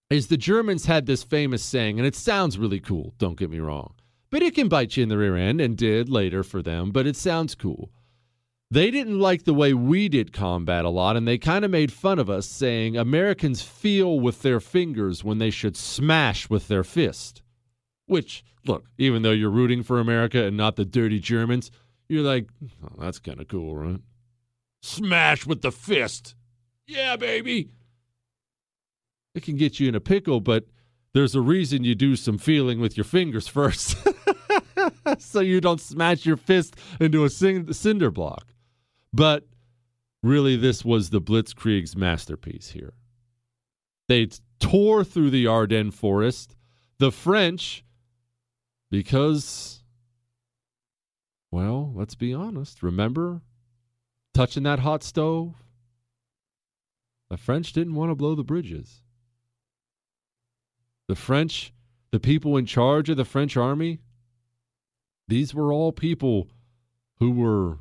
Speaker 2: is the Germans had this famous saying, and it sounds really cool, don't get me wrong, but it can bite you in the rear end and did later for them, but it sounds cool. They didn't like the way we did combat a lot, and they kind of made fun of us, saying Americans feel with their fingers when they should smash with their fist. Which, look, even though you're rooting for America and not the dirty Germans, you're like, oh, that's kind of cool, right? Smash with the fist. Yeah, baby it can get you in a pickle, but there's a reason you do some feeling with your fingers first. (laughs) so you don't smash your fist into a cinder block. But really, this was the Blitzkrieg's masterpiece here. They tore through the Ardennes forest. The French, because, well, let's be honest, remember touching that hot stove? The French didn't want to blow the bridges the French, the people in charge of the French army, these were all people who were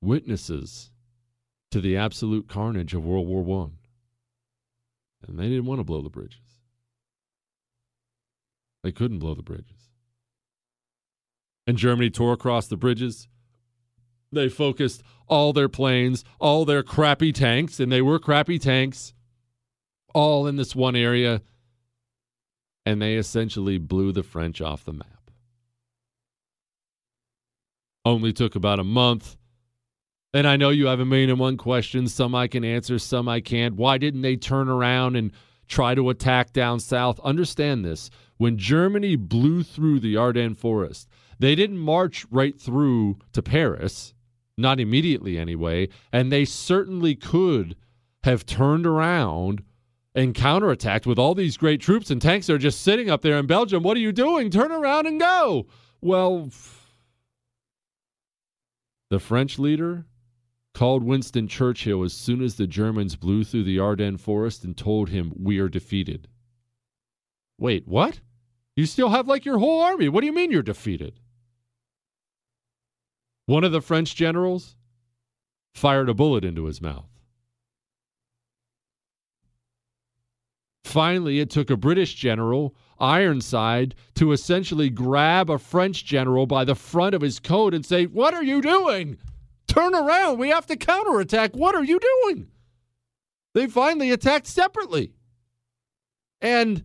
Speaker 2: witnesses to the absolute carnage of World War One. And they didn't want to blow the bridges. They couldn't blow the bridges. And Germany tore across the bridges. They focused all their planes, all their crappy tanks, and they were crappy tanks, all in this one area and they essentially blew the French off the map. Only took about a month. And I know you have a million and one questions. Some I can answer, some I can't. Why didn't they turn around and try to attack down south? Understand this. When Germany blew through the Ardennes forest, they didn't march right through to Paris, not immediately anyway, and they certainly could have turned around and counterattacked with all these great troops and tanks that are just sitting up there in Belgium. What are you doing? Turn around and go. Well, the French leader called Winston Churchill as soon as the Germans blew through the Ardennes forest and told him, We are defeated. Wait, what? You still have like your whole army. What do you mean you're defeated? One of the French generals fired a bullet into his mouth. Finally, it took a British general, Ironside, to essentially grab a French general by the front of his coat and say, What are you doing? Turn around. We have to counterattack. What are you doing? They finally attacked separately. And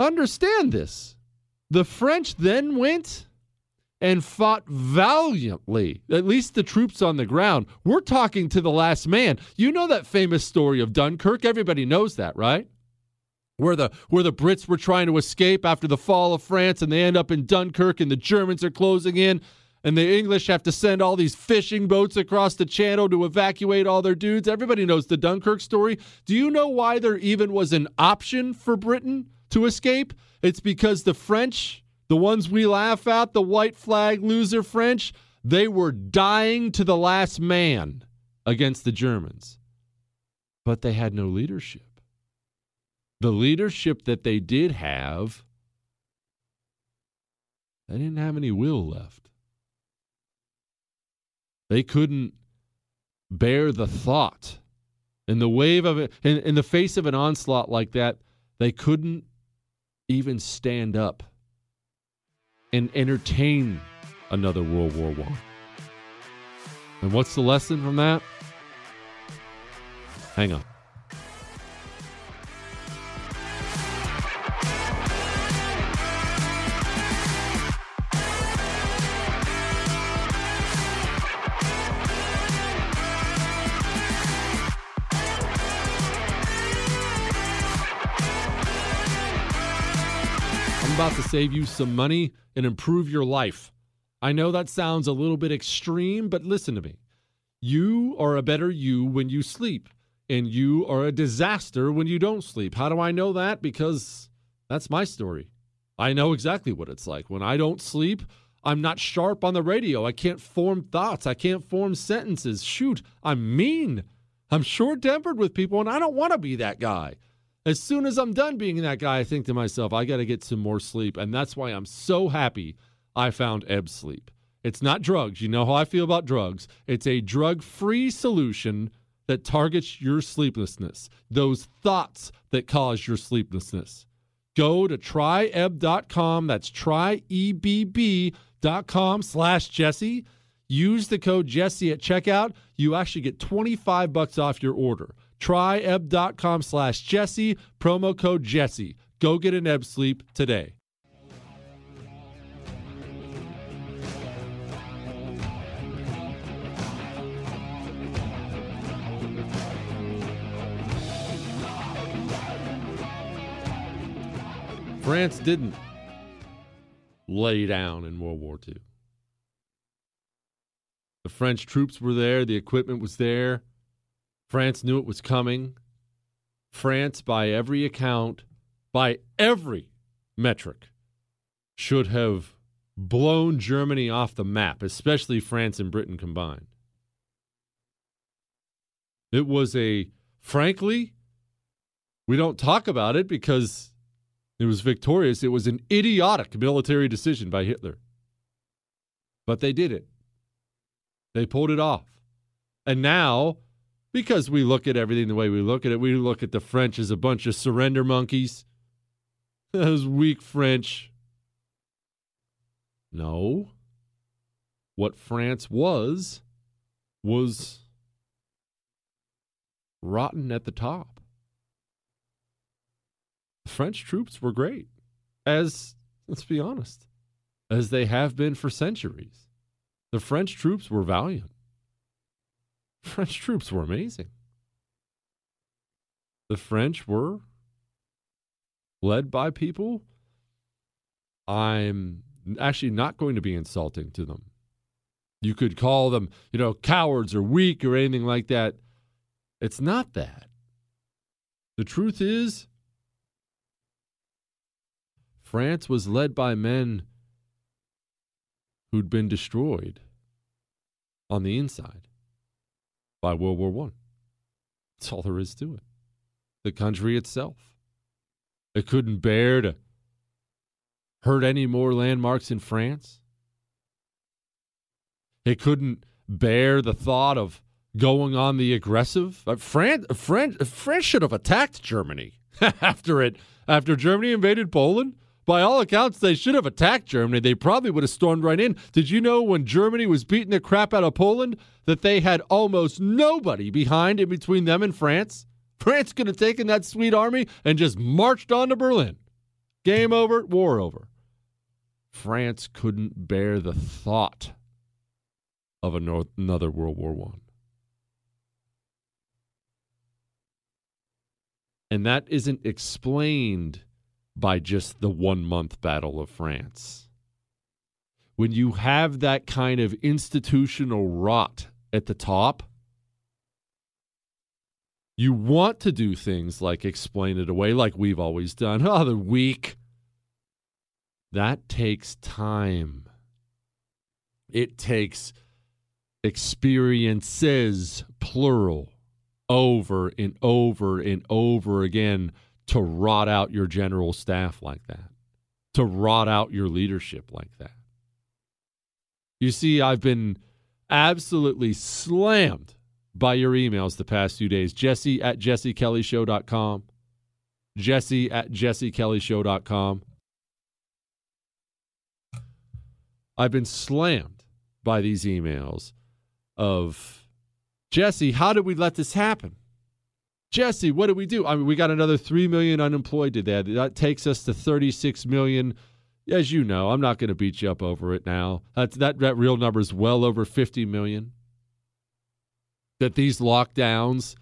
Speaker 2: understand this the French then went and fought valiantly, at least the troops on the ground. We're talking to the last man. You know that famous story of Dunkirk? Everybody knows that, right? Where the where the Brits were trying to escape after the fall of France and they end up in Dunkirk and the Germans are closing in and the English have to send all these fishing boats across the channel to evacuate all their dudes. Everybody knows the Dunkirk story. Do you know why there even was an option for Britain to escape? It's because the French the ones we laugh at, the white flag loser French, they were dying to the last man against the Germans. But they had no leadership. The leadership that they did have, they didn't have any will left. They couldn't bear the thought. In the wave of it, in, in the face of an onslaught like that, they couldn't even stand up and entertain another World War One. And what's the lesson from that? Hang on. About to save you some money and improve your life. I know that sounds a little bit extreme, but listen to me. You are a better you when you sleep, and you are a disaster when you don't sleep. How do I know that? Because that's my story. I know exactly what it's like. When I don't sleep, I'm not sharp on the radio. I can't form thoughts. I can't form sentences. Shoot, I'm mean. I'm short tempered with people, and I don't want to be that guy. As soon as I'm done being that guy, I think to myself, I got to get some more sleep. And that's why I'm so happy I found Ebb Sleep. It's not drugs. You know how I feel about drugs. It's a drug free solution that targets your sleeplessness, those thoughts that cause your sleeplessness. Go to tryebb.com. That's tryebb.com slash Jesse. Use the code Jesse at checkout. You actually get 25 bucks off your order. Tryebb.com slash Jesse. Promo code Jesse. Go get an Ebb sleep today. France didn't lay down in World War II. The French troops were there, the equipment was there. France knew it was coming. France, by every account, by every metric, should have blown Germany off the map, especially France and Britain combined. It was a, frankly, we don't talk about it because it was victorious. It was an idiotic military decision by Hitler. But they did it. They pulled it off. And now, because we look at everything the way we look at it, we look at the French as a bunch of surrender monkeys. (laughs) Those weak French. No. What France was, was rotten at the top. French troops were great, as, let's be honest, as they have been for centuries. The French troops were valiant. French troops were amazing. The French were led by people. I'm actually not going to be insulting to them. You could call them, you know, cowards or weak or anything like that. It's not that. The truth is, France was led by men who'd been destroyed on the inside by World War One. That's all there is to it. The country itself. It couldn't bear to hurt any more landmarks in France. It couldn't bear the thought of going on the aggressive. Uh, France, France, France should have attacked Germany (laughs) after it after Germany invaded Poland by all accounts, they should have attacked Germany. They probably would have stormed right in. Did you know when Germany was beating the crap out of Poland that they had almost nobody behind in between them and France? France could have taken that sweet army and just marched on to Berlin. Game over, war over. France couldn't bear the thought of another World War One. And that isn't explained by just the one month Battle of France. When you have that kind of institutional rot at the top, you want to do things like explain it away, like we've always done. (laughs) Oh, the weak. That takes time. It takes experiences, plural, over and over and over again to rot out your general staff like that, to rot out your leadership like that. You see, I've been absolutely slammed by your emails the past few days. Jesse at jessekellyshow.com. Jesse at jessekellyshow.com. I've been slammed by these emails of Jesse, how did we let this happen? Jesse, what do we do? I mean, we got another 3 million unemployed today. That takes us to 36 million. As you know, I'm not going to beat you up over it now. That, that, that real number is well over 50 million. That these lockdowns,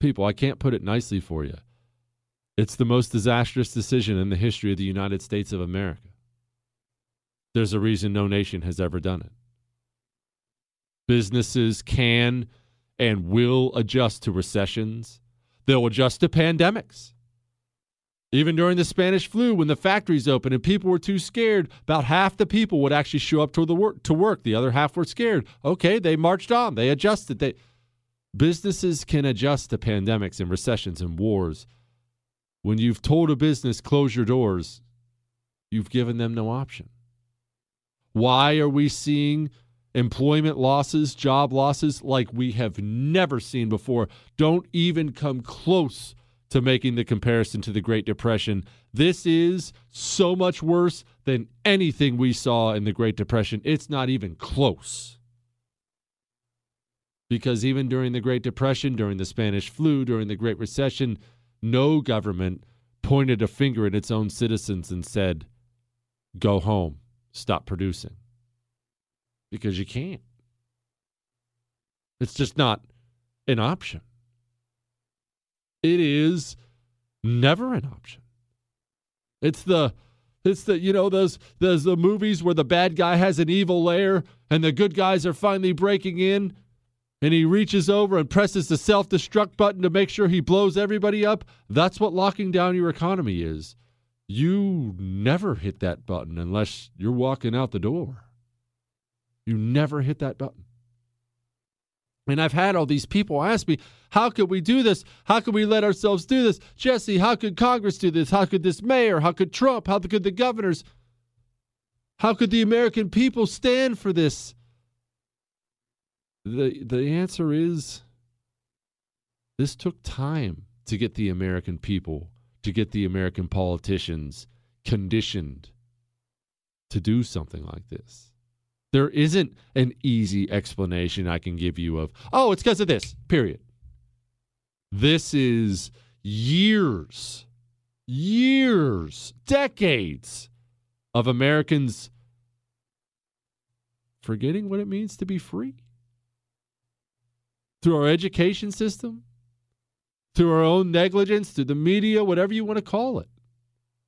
Speaker 2: people, I can't put it nicely for you. It's the most disastrous decision in the history of the United States of America. There's a reason no nation has ever done it. Businesses can and will adjust to recessions, they'll adjust to pandemics. Even during the Spanish flu, when the factories opened and people were too scared, about half the people would actually show up to the work. To work, the other half were scared. Okay, they marched on. They adjusted. They businesses can adjust to pandemics and recessions and wars. When you've told a business close your doors, you've given them no option. Why are we seeing employment losses, job losses like we have never seen before? Don't even come close to making the comparison to the Great Depression. This is so much worse than anything we saw in the Great Depression. It's not even close. Because even during the Great Depression, during the Spanish flu, during the Great Recession, no government pointed a finger at its own citizens and said, go home stop producing because you can't. It's just not an option. It is never an option. It's the it's the you know those those the movies where the bad guy has an evil lair and the good guys are finally breaking in and he reaches over and presses the self-destruct button to make sure he blows everybody up. That's what locking down your economy is you never hit that button unless you're walking out the door. You never hit that button. And I've had all these people ask me, how could we do this? How could we let ourselves do this? Jesse, how could Congress do this? How could this mayor? How could Trump? How could the governors? How could the American people stand for this? The, the answer is this took time to get the American people to get the American politicians conditioned to do something like this. There isn't an easy explanation I can give you of, oh, it's because of this, period. This is years, years, decades of Americans forgetting what it means to be free. Through our education system, through our own negligence, through the media, whatever you want to call it.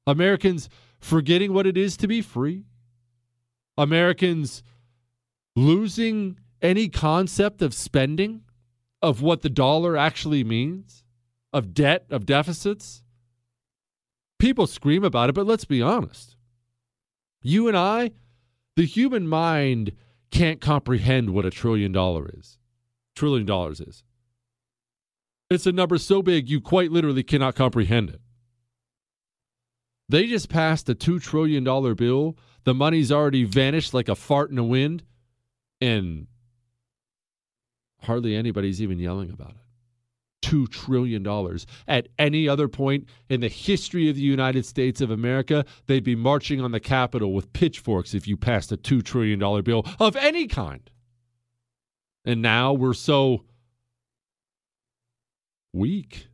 Speaker 2: Americans forgetting what it is to be free. Americans losing any concept of spending, of what the dollar actually means, of debt, of deficits. People scream about it, but let's be honest. You and I, the human mind can't comprehend what a trillion dollar is. Trillion dollars is. It's a number so big you quite literally cannot comprehend it. They just passed a $2 trillion bill. The money's already vanished like a fart in the wind, and hardly anybody's even yelling about it. $2 trillion. At any other point in the history of the United States of America, they'd be marching on the Capitol with pitchforks if you passed a $2 trillion bill of any kind. And now we're so weak,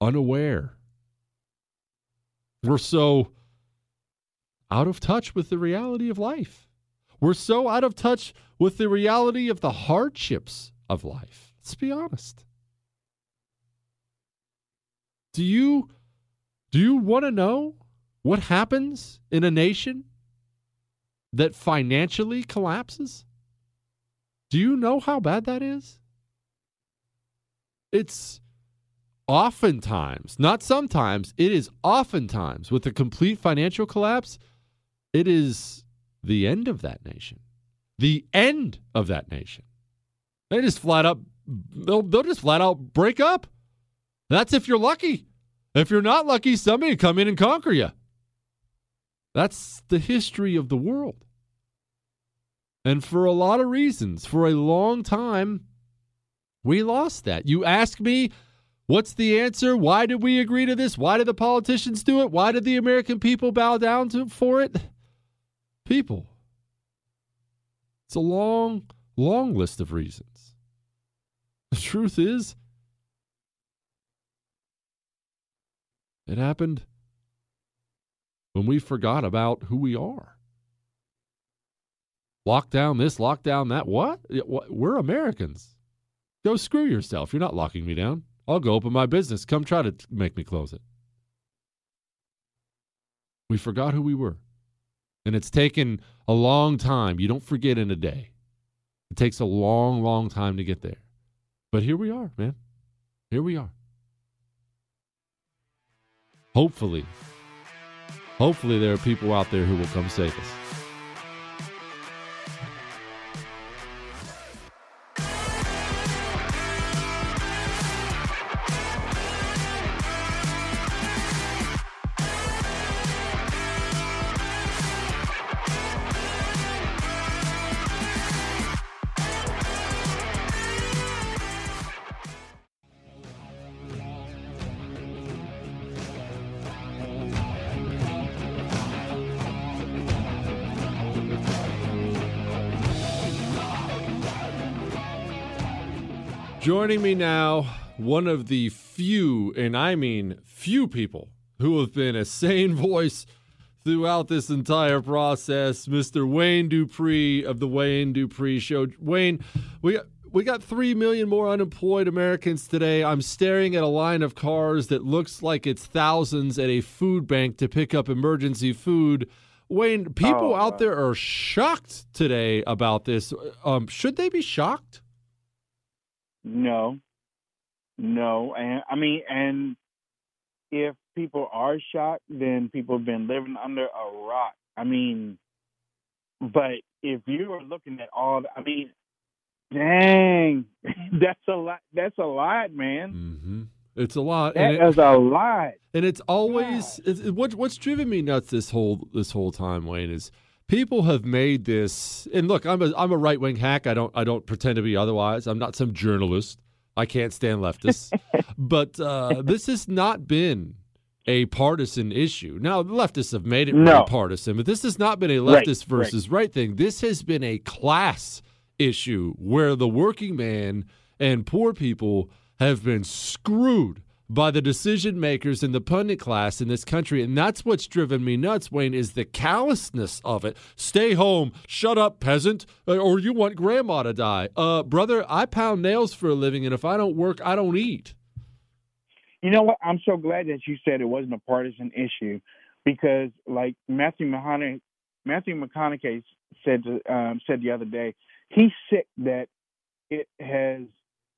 Speaker 2: unaware. We're so out of touch with the reality of life. We're so out of touch with the reality of the hardships of life. Let's be honest. Do you do you want to know what happens in a nation that financially collapses? Do you know how bad that is? It's oftentimes, not sometimes, it is oftentimes with a complete financial collapse, it is the end of that nation. The end of that nation. They just flat up, they'll, they'll just flat out break up. That's if you're lucky. If you're not lucky, somebody come in and conquer you. That's the history of the world. And for a lot of reasons, for a long time, we lost that. You ask me, what's the answer? Why did we agree to this? Why did the politicians do it? Why did the American people bow down to, for it? People. It's a long, long list of reasons. The truth is, it happened when we forgot about who we are. Lockdown this, lockdown that. What? We're Americans. Go screw yourself. You're not locking me down. I'll go open my business. Come try to make me close it. We forgot who we were. And it's taken a long time. You don't forget in a day. It takes a long, long time to get there. But here we are, man. Here we are. Hopefully, hopefully there are people out there who will come save us. One of the few, and I mean few people, who have been a sane (laughs) voice throughout this entire process, Mr. Wayne Dupree of the Wayne Dupree Show. Wayne, we got, we got 3 million more unemployed Americans today. I'm staring at a line of cars that looks like it's thousands at a food bank to pick up emergency food. Wayne, people
Speaker 3: Oh,
Speaker 2: out there are shocked today about this. Um, should they be shocked?
Speaker 3: No, no, and I mean, and if people are shocked, then people have been living under a rock. I mean, but if you are looking at all, the, I mean, dang, (laughs) that's a lot. That's a lot, man.
Speaker 2: Mm-hmm. It's a lot.
Speaker 3: That
Speaker 2: and it-
Speaker 3: is a lot.
Speaker 2: and it's always it's, what, what's driven me nuts this whole this whole time, Wayne, is people have made this. And look, I'm a I'm a right wing hack. I don't I don't pretend to be otherwise. I'm not some journalist. I can't stand leftists. (laughs) but uh, this has not been a partisan issue. Now, leftists have made it
Speaker 3: No.
Speaker 2: partisan, but this has not been a leftist
Speaker 3: right.
Speaker 2: versus right thing. This has been a class issue where the working man and poor people have been screwed by the decision makers in the pundit class in this country. And that's what's driven me nuts, Wayne, is the callousness of it. Stay home, shut up, peasant, uh, or you want grandma to die. Uh, brother, I pound nails for a living, and if I don't work, I don't eat.
Speaker 3: You know what? I'm so glad that you said it wasn't a partisan issue, because like Matthew McConaughey, Matthew McConaughey said um, said the other day, he's sick that it has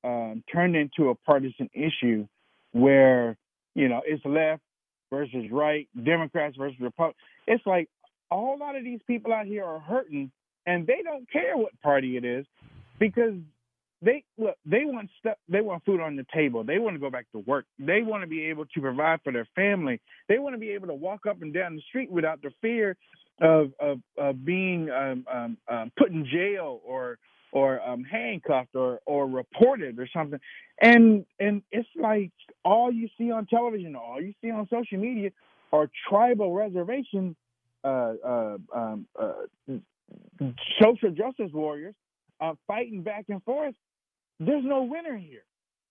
Speaker 3: um, turned into a partisan issue where you know it's left versus right, Democrats versus Republicans. It's like a whole lot of these people out here are hurting, and they don't care what party it is because they look they want stuff they want food on the table. They want to go back to work. They want to be able to provide for their family. They want to be able to walk up and down the street without the fear of of, of being um, um, um, put in jail or or um, handcuffed or or reported or something and and it's like all you see on television all you see on social media are tribal reservation uh, uh, um, uh, social justice warriors uh, fighting back and forth. There's no winner here.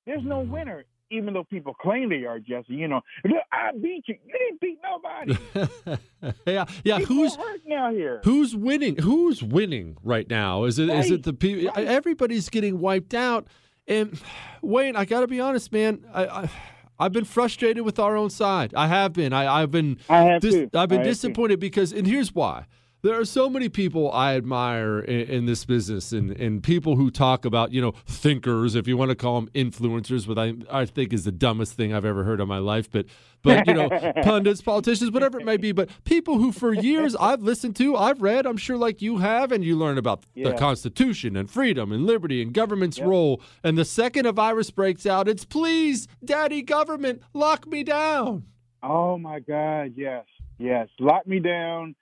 Speaker 3: There's no winner, even though people claim they are, Jesse. You know, look, I beat you. You didn't beat nobody. (laughs)
Speaker 2: yeah, yeah.
Speaker 3: People
Speaker 2: Who's
Speaker 3: out here?
Speaker 2: Who's winning? Who's winning right now? Is it is
Speaker 3: Right,
Speaker 2: it the people?
Speaker 3: right.
Speaker 2: Everybody's getting wiped out. And Wayne, I got to be honest, man. I, I I've been frustrated with our own side. I have been. I, I've been.
Speaker 3: I have
Speaker 2: dis-
Speaker 3: too.
Speaker 2: I've been
Speaker 3: I
Speaker 2: disappointed because, and here's why. There are so many people I admire in, in this business, and, and people who talk about, you know, thinkers, if you want to call them influencers, what I, I think is the dumbest thing I've ever heard in my life. But, but you know, (laughs) pundits, politicians, whatever it may be. But people who, for years, I've listened to, I've read, I'm sure like you have, and you learn about the Constitution and freedom and liberty and government's role. And the second a virus breaks out, it's please, daddy government, lock me down.
Speaker 3: Oh my God! Yes, yes. Lock me down.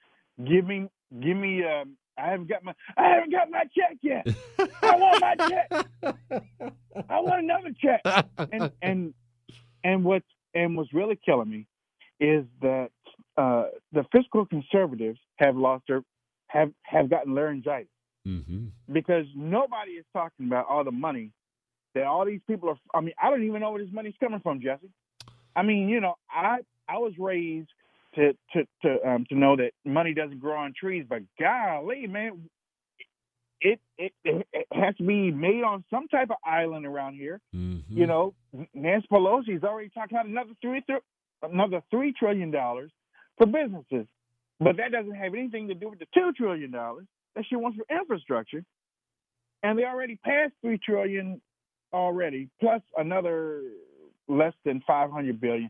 Speaker 3: Give me, give me. Um, I haven't got my, I haven't got my check yet. I want my check. I want another check. And (laughs) and and what and what's really killing me is that uh, the fiscal conservatives have lost their have have gotten laryngitis
Speaker 2: mm-hmm.
Speaker 3: because nobody is talking about all the money that all these people are. I mean, I don't even know where this money's coming from, Jesse. I mean, you know, I I was raised to to to um, to know that money doesn't grow on trees, but golly, man, it, it it has to be made on some type of island around here.
Speaker 2: Mm-hmm.
Speaker 3: You know, Nancy Pelosi's already talking about another three th- another three trillion dollars for businesses, but that doesn't have anything to do with the two trillion dollars that she wants for infrastructure. And they already passed three trillion already, plus another less than five hundred billion.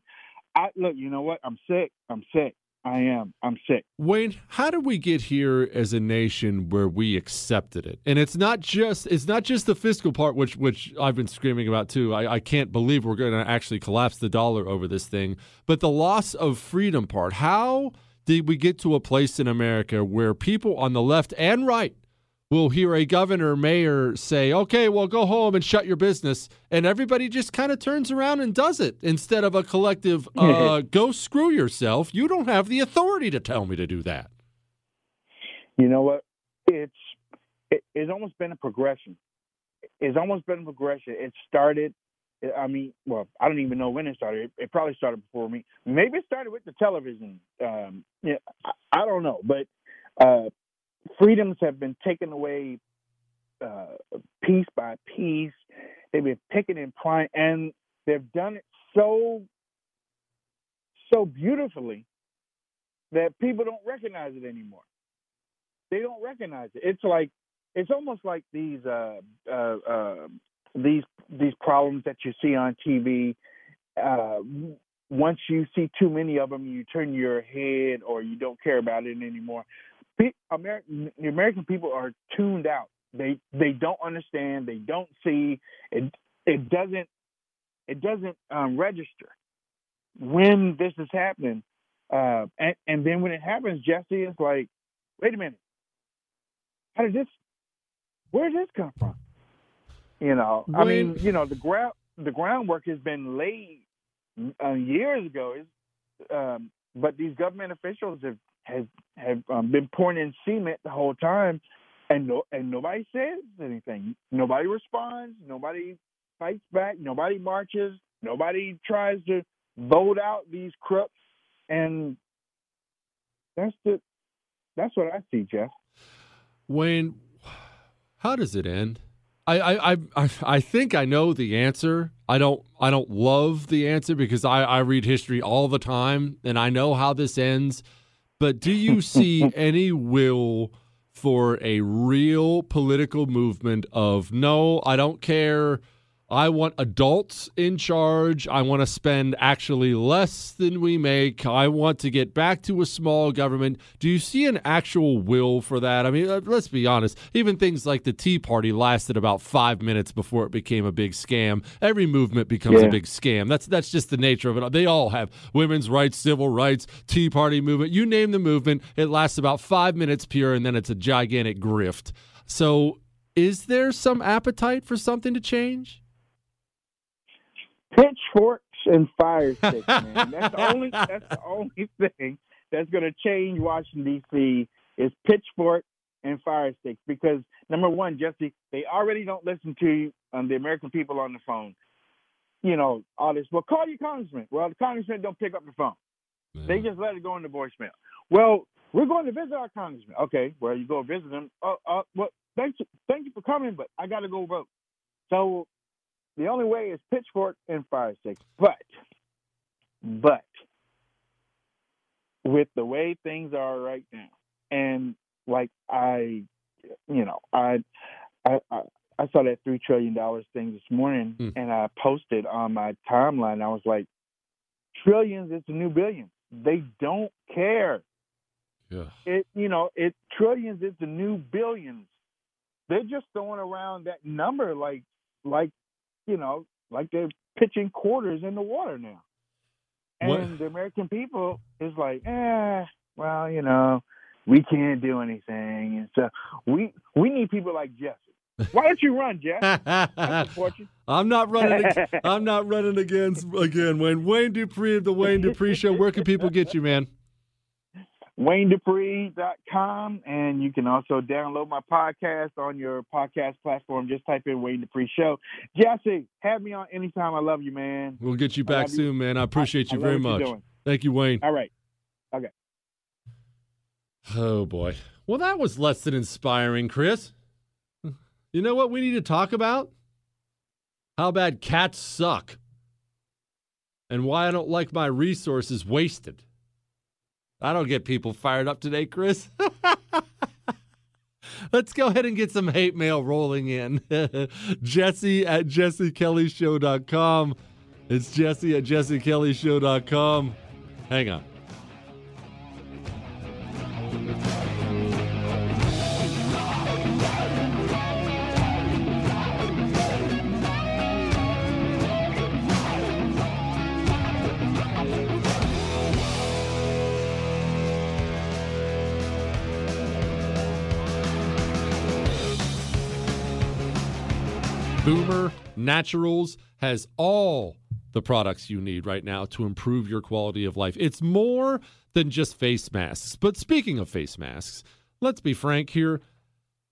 Speaker 3: I look, you know what? I'm sick. I'm sick. I am. I'm sick.
Speaker 2: Wayne, how did we get here as a nation where we accepted it? And it's not just it's not just the fiscal part, which which I've been screaming about too. I, I can't believe we're going to actually collapse the dollar over this thing, but the loss of freedom part. How did we get to a place in America where people on the left and right will hear a governor, mayor say, okay, well, go home and shut your business. And everybody just kind of turns around and does it instead of a collective, (laughs) uh, go screw yourself. You don't have the authority to tell me to do that.
Speaker 3: You know what? It's it, it's almost been a progression. It's almost been a progression. It started. I mean, well, I don't even know when it started. It, it probably started before me. Maybe it started with the television. Um, yeah, I, I don't know, but uh, freedoms have been taken away uh, piece by piece. They've been picking and prying, and they've done it so so beautifully that people don't recognize it anymore. They don't recognize it. It's like it's almost like these uh, uh, uh, these these problems that you see on TV. Uh, once you see too many of them, you turn your head or you don't care about it anymore. American, the American people are tuned out. They they don't understand. They don't see. It it doesn't it doesn't um, register when this is happening. Uh, and and then when it happens, Jesse is like, wait a minute, how did this? Where did this come from? You know, I mean, you know, the ground the groundwork has been laid uh, years ago. Um, but these government officials have have have um, been pouring in cement the whole time, and no, and nobody says anything. Nobody responds. Nobody fights back. Nobody marches. Nobody tries to vote out these crooks, and that's the that's what I see, Jeff.
Speaker 2: Wayne, how does it end? I, I, I, I think I know the answer. I don't I don't love the answer because I, I read history all the time and I know how this ends. But do you see (laughs) any will for a real political movement of no, I don't care I want adults in charge. I want to spend actually less than we make. I want to get back to a small government. Do you see an actual will for that? I mean, uh, let's be honest. Even things like the Tea Party lasted about five minutes before it became a big scam. Every movement becomes yeah. a big scam. That's that's just the nature of it. They all have women's rights, civil rights, Tea Party movement. You name the movement, it lasts about five minutes pure, and then it's a gigantic grift. So, is there some appetite for something to change?
Speaker 3: Pitchforks and fire (laughs) sticks, man. that's the only that's the only (laughs) thing that's going to change Washington D.C. is pitchforks and fire sticks because number one, Jesse, they already don't listen to um, the American people on the phone. You know all this. Well, call your congressman. Well, the congressman don't pick up the phone. Yeah. They just let it go in the voicemail. Well, we're going to visit our congressman. Okay, well you go visit him. Uh, uh, well, thank you, thank you for coming, but I got to go vote. So the only way is pitchfork and fire stick. But, but, with the way things are right now, and like I, you know, I, I, I, I saw that three trillion dollars thing this morning, mm. and I posted on my timeline. I was like, trillions is the new billions. They don't care.
Speaker 2: Yeah.
Speaker 3: It, you know, it trillions is the new billions. They're just throwing around that number like, like you know, like they're pitching quarters in the water now. And what? the American people is like, eh, well, you know, we can't do anything, and so we we need people like Jesse. Why don't you run, Jeff? (laughs)
Speaker 2: I'm not running. (laughs) I'm not running against again. Wayne Wayne Dupree of the Wayne Dupree Show. Where can people get you, man?
Speaker 3: WayneDupree.com, and you can also download my podcast on your podcast platform. Just type in Wayne Dupree Show. Jesse, have me on anytime. I love you, man.
Speaker 2: We'll get you back soon, you. man. I appreciate you I, very much. Thank you, Wayne.
Speaker 3: All right. Okay.
Speaker 2: Oh boy. Well, that was less than inspiring, Chris. You know what we need to talk about? How bad cats suck and why I don't like my resources wasted. I don't get people fired up today, Chris. (laughs) Let's go ahead and get some hate mail rolling in. (laughs) Jesse at jessekellyshow.com. It's Jesse at jessekellyshow.com. Hang on. Naturals has all the products you need right now to improve your quality of life. It's more than just face masks. But speaking of face masks, let's be frank here.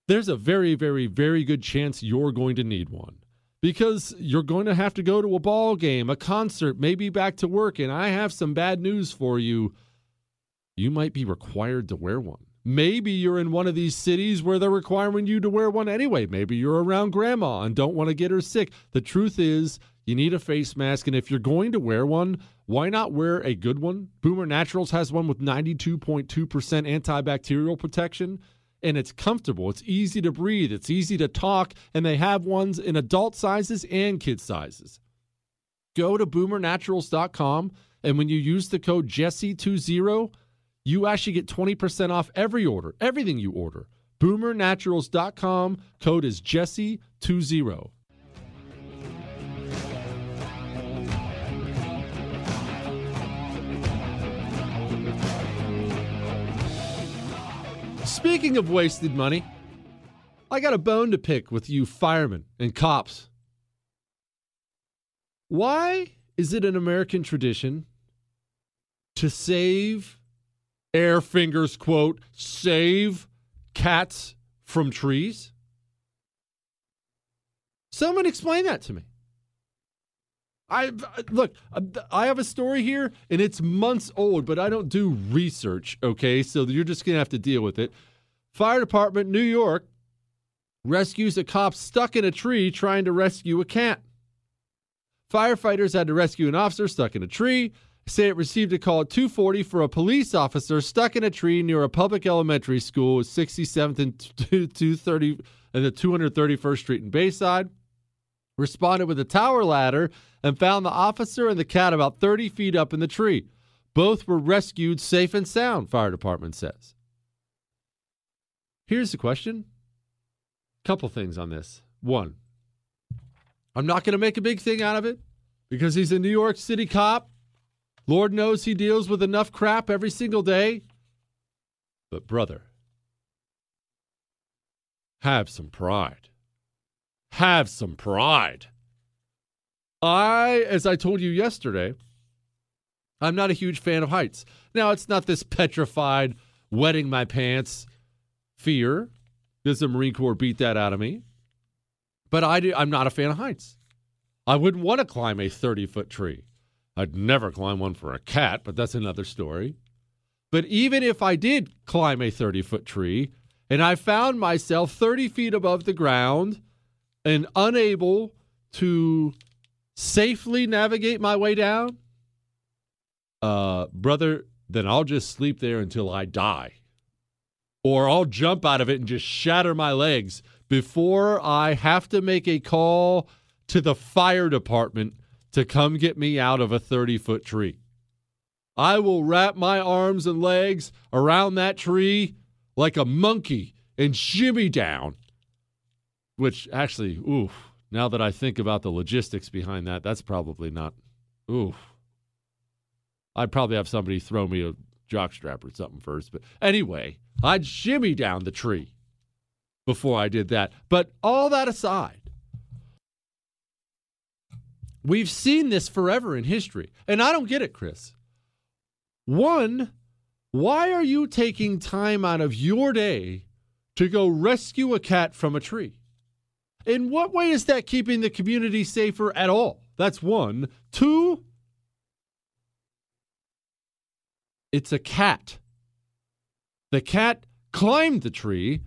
Speaker 2: There's a very, very, very good chance you're going to need one because you're going to have to go to a ball game, a concert, maybe back to work. And I have some bad news for you. You might be required to wear one. Maybe you're in one of these cities where they're requiring you to wear one anyway. Maybe you're around grandma and don't want to get her sick. The truth is, you need a face mask. And if you're going to wear one, why not wear a good one? Boomer Naturals has one with 92.2% antibacterial protection. And it's comfortable. It's easy to breathe. It's easy to talk. And they have ones in adult sizes and kid sizes. Go to boomernaturals.com. And when you use the code Jesse20, you actually get 20% off every order, everything you order. Boomernaturals.com. Code is Jesse20. Speaking of wasted money, I got a bone to pick with you firemen and cops. Why is it an American tradition to save air fingers quote save cats from trees. Someone explain that to me. I look i have a story here and it's months old but i don't do research okay? So you're just gonna have to deal with it. Fire department new york rescues a cop stuck in a tree trying to rescue a cat. Firefighters had to rescue an officer stuck in a tree say it received a call at 2:40 for a police officer stuck in a tree near a public elementary school, 67th and 230 and the 231st Street in Bayside. Responded with a tower ladder and found the officer and the cat about 30 feet up in the tree. Both were rescued safe and sound, fire department says. Here's the question. Couple things on this. One, I'm not going to make a big thing out of it because he's a New York City cop Lord knows he deals with enough crap every single day. But, brother, have some pride. Have some pride. I, as I told you yesterday, I'm not a huge fan of heights. Now, it's not this petrified, wetting my pants fear. Does the Marine Corps beat that out of me? But I do, I'm not a fan of heights. I wouldn't want to climb a 30 foot tree. I'd never climb one for a cat, but that's another story. But even if I did climb a 30 foot tree and I found myself 30 feet above the ground and unable to safely navigate my way down, uh, brother, then I'll just sleep there until I die. Or I'll jump out of it and just shatter my legs before I have to make a call to the fire department to come get me out of a 30 foot tree. I will wrap my arms and legs around that tree like a monkey and shimmy down. Which actually, oof, now that I think about the logistics behind that, that's probably not, oof. I'd probably have somebody throw me a jockstrap or something first. But anyway, I'd shimmy down the tree before I did that. But all that aside, We've seen this forever in history. And I don't get it, Chris. One, why are you taking time out of your day to go rescue a cat from a tree? In what way is that keeping the community safer at all? That's one. Two, it's a cat. The cat climbed the tree.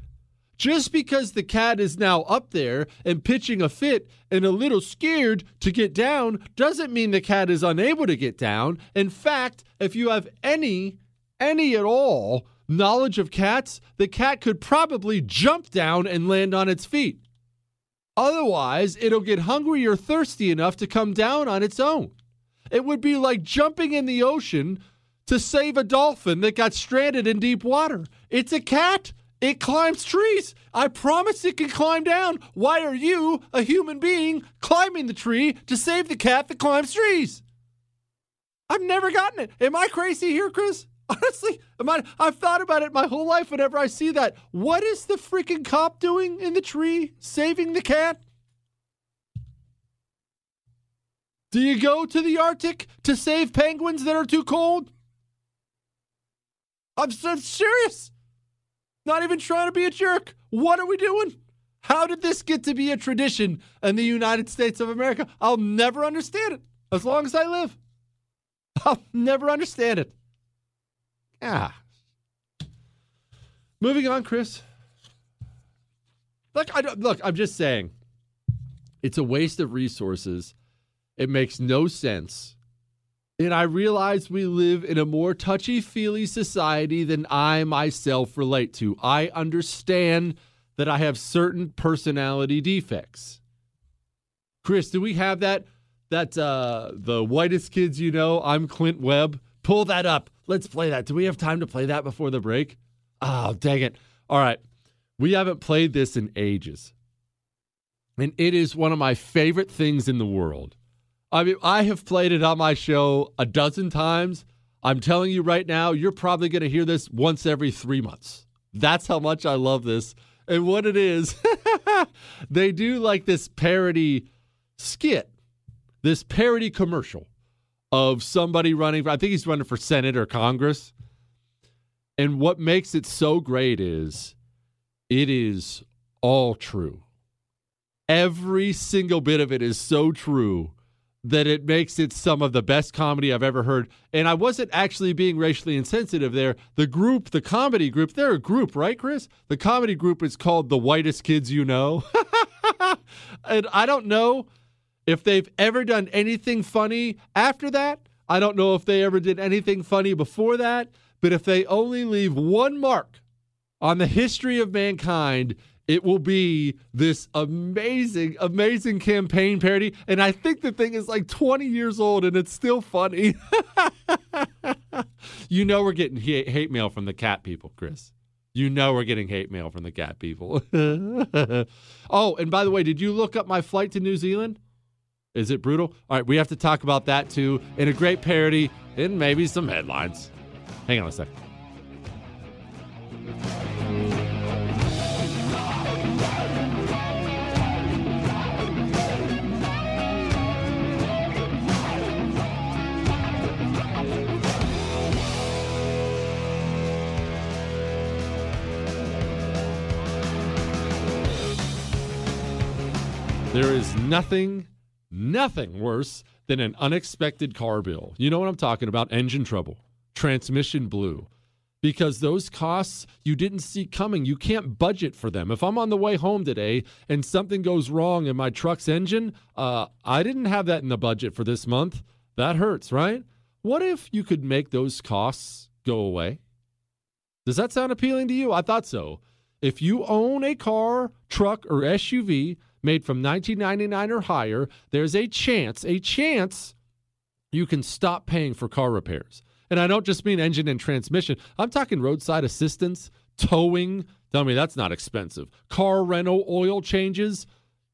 Speaker 2: Just because the cat is now up there and pitching a fit and a little scared to get down doesn't mean the cat is unable to get down. In fact, if you have any, any at all knowledge of cats, the cat could probably jump down and land on its feet. Otherwise, it'll get hungry or thirsty enough to come down on its own. It would be like jumping in the ocean to save a dolphin that got stranded in deep water. It's a cat. It climbs trees. I promise it can climb down. Why are you, a human being, climbing the tree to save the cat that climbs trees? I've never gotten it. Am I crazy here, Chris? (laughs) Honestly, am I, I've thought about it my whole life whenever I see that. What is the freaking cop doing in the tree saving the cat? Do you go to the Arctic to save penguins that are too cold? I'm, I'm serious. Not even trying to be a jerk. What are we doing? How did this get to be a tradition in the United States of America? I'll never understand it as long as I live. (laughs) I'll never understand it. Yeah. Moving on, Chris. Look, I don't, look, I'm just saying it's a waste of resources. It makes no sense. And I realize we live in a more touchy feely society than I myself relate to. I understand that I have certain personality defects. Chris, do we have that? That uh, the whitest kids you know, I'm Clint Webb. Pull that up. Let's play that. Do we have time to play that before the break? Oh, dang it. All right. We haven't played this in ages. And it is one of my favorite things in the world. I mean, I have played it on my show a dozen times. I'm telling you right now, you're probably going to hear this once every three months. That's how much I love this. And what it is, (laughs) they do like this parody skit, this parody commercial of somebody running. I think he's running for Senate or Congress. And what makes it so great is it is all true. Every single bit of it is so true that it makes it some of the best comedy I've ever heard. And I wasn't actually being racially insensitive there. The group, the comedy group, they're a group, right, Chris? The comedy group is called The Whitest Kids You Know. (laughs) and I don't know if they've ever done anything funny after that. I don't know if they ever did anything funny before that. But if they only leave one mark on the history of mankind, it will be this amazing, amazing campaign parody. And I think the thing is like 20 years old and it's still funny. (laughs) you know, we're getting hate, mail from the cat people, Chris. You know, we're getting hate mail from the cat people. (laughs) oh, and by the way, did you look up my flight to New Zealand? Is it brutal? All right, we have to talk about that too in a great parody and maybe some headlines. Hang on a second. There is nothing, nothing worse than an unexpected car bill. You know what I'm talking about? Engine trouble, transmission blew. Because those costs you didn't see coming. You can't budget for them. If I'm on the way home today and something goes wrong in my truck's engine, uh, I didn't have that in the budget for this month. That hurts, right? What if you could make those costs go away? Does that sound appealing to you? I thought so. If you own a car, truck, or SUV, made from 1999 or higher, there's a chance, a chance you can stop paying for car repairs. And I don't just mean engine and transmission. I'm talking roadside assistance, towing. Tell me that's not expensive. Car rental, oil changes.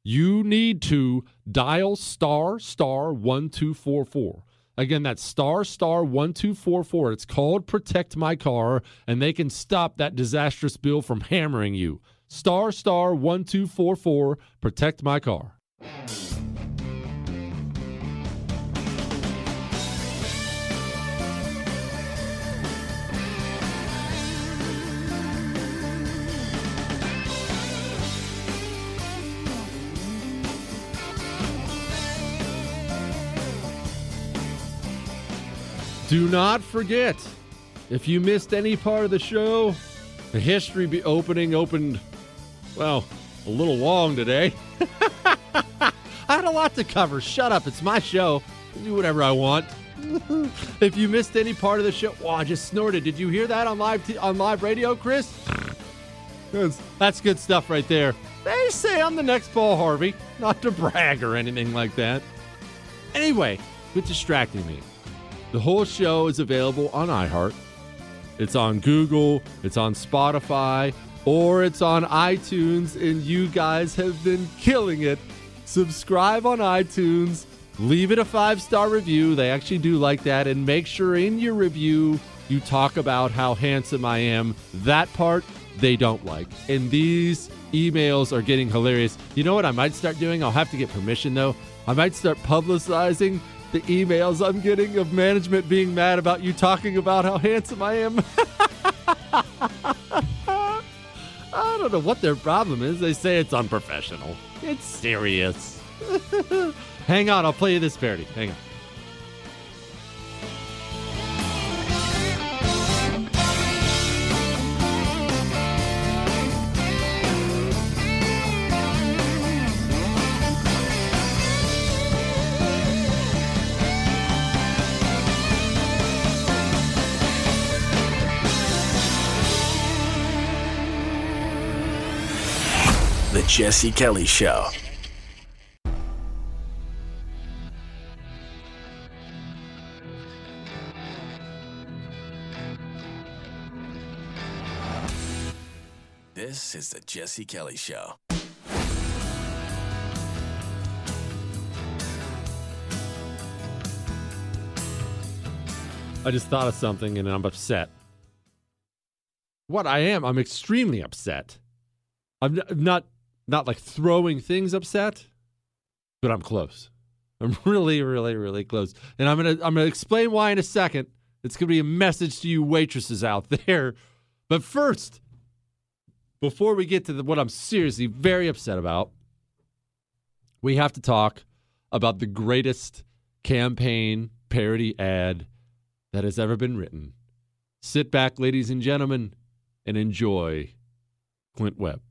Speaker 2: You need to dial star star 1244. Again, that's star star 1244. It's called Protect My Car, and they can stop that disastrous bill from hammering you. Star star 1244. Protect my car. Do not forget, if you missed any part of the show, the History be opening opened Well, a little long today. (laughs) I had a lot to cover. Shut up. It's my show. I do whatever I want. (laughs) if you missed any part of the show, wow, I just snorted. Did you hear that on live t- on live radio, Chris? That's, that's good stuff right there. They say I'm the next Paul Harvey. Not to brag or anything like that. Anyway, quit distracting me. The whole show is available on iHeart. It's on Google, it's on Spotify, or it's on iTunes, and you guys have been killing it. Subscribe on iTunes, leave it a five star review. They actually do like that. And make sure in your review you talk about how handsome I am. That part they don't like. And these emails are getting hilarious. You know what I might start doing? I'll have to get permission though. I might start publicizing the emails I'm getting of management being mad about you talking about how handsome I am. (laughs) I don't know what their problem is. They say it's unprofessional. It's serious. (laughs) Hang on, I'll play you this parody. Hang on.
Speaker 1: Jesse Kelly Show. This is the Jesse Kelly Show.
Speaker 2: I just thought of something and I'm upset. What I am, I'm extremely upset. I'm not not like throwing things upset, but I'm close. I'm (laughs) really, really, really close. And I'm gonna I'm gonna explain why in a second. It's gonna be a message to you waitresses out (laughs) there. But first, before we get to the, what I'm seriously very upset about, we have to talk about the greatest campaign parody ad that has ever been written. Sit back, ladies and gentlemen, and enjoy Clint Webb.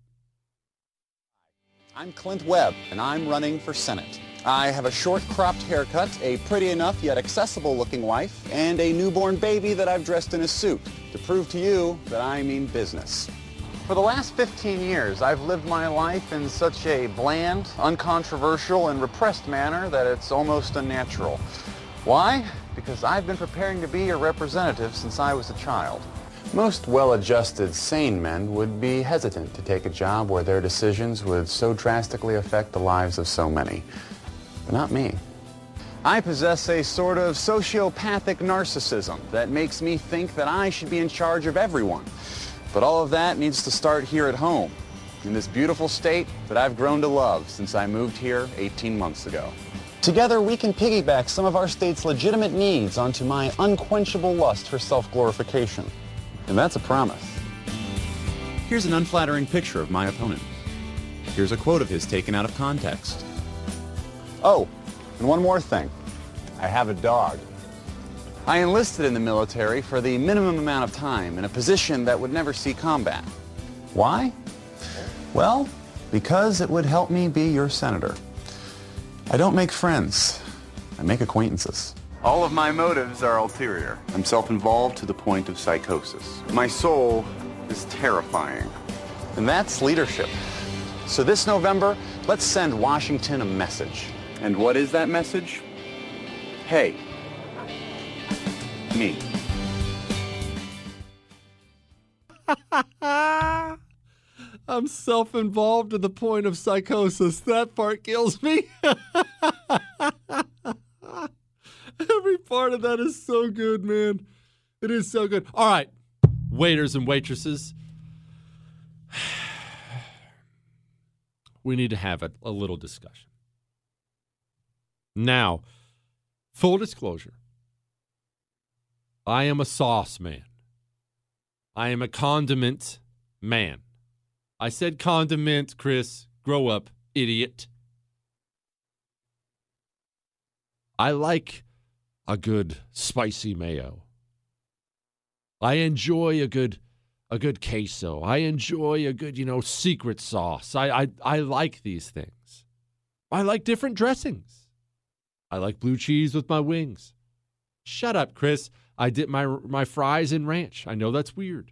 Speaker 4: I'm Clint Webb, and I'm running for Senate. I have a short cropped haircut, a pretty enough yet accessible looking wife, and a newborn baby that I've dressed in a suit to prove to you that I mean business. For the last 15 years, I've lived my life in such a bland, uncontroversial, and repressed manner that it's almost unnatural. Why? Because I've been preparing to be your representative since I was a child. Most well-adjusted, sane men would be hesitant to take a job where their decisions would so drastically affect the lives of so many. But not me. I possess a sort of sociopathic narcissism that makes me think that I should be in charge of everyone. But all of that needs to start here at home, in this beautiful state that I've grown to love since I moved here 18 months ago. Together, we can piggyback some of our state's legitimate needs onto my unquenchable lust for self-glorification. And that's a promise. Here's an unflattering picture of my opponent. Here's a quote of his taken out of context. Oh, and one more thing. I have a dog. I enlisted in the military for the minimum amount of time in a position that would never see combat. Why? Well, because it would help me be your senator. I don't make friends. I make acquaintances. All of my motives are ulterior. I'm self-involved to the point of psychosis. My soul is terrifying. And that's leadership. So this November, let's send Washington a message. And what is that message? Hey, me. (laughs)
Speaker 2: I'm self involved to the point of psychosis. That part kills me. (laughs) (laughs) Every part of that is so good, man. It is so good. All right, waiters and waitresses. (sighs) We need to have a, a little discussion. Now, full disclosure I am a sauce man, I am a condiment man. I said condiment, Chris. Grow up, idiot. I like a good spicy mayo. I enjoy a good a good queso. I enjoy a good, you know, secret sauce. I, I, I like these things. I like different dressings. I like blue cheese with my wings. Shut up, Chris. I dip my my fries in ranch. I know that's weird.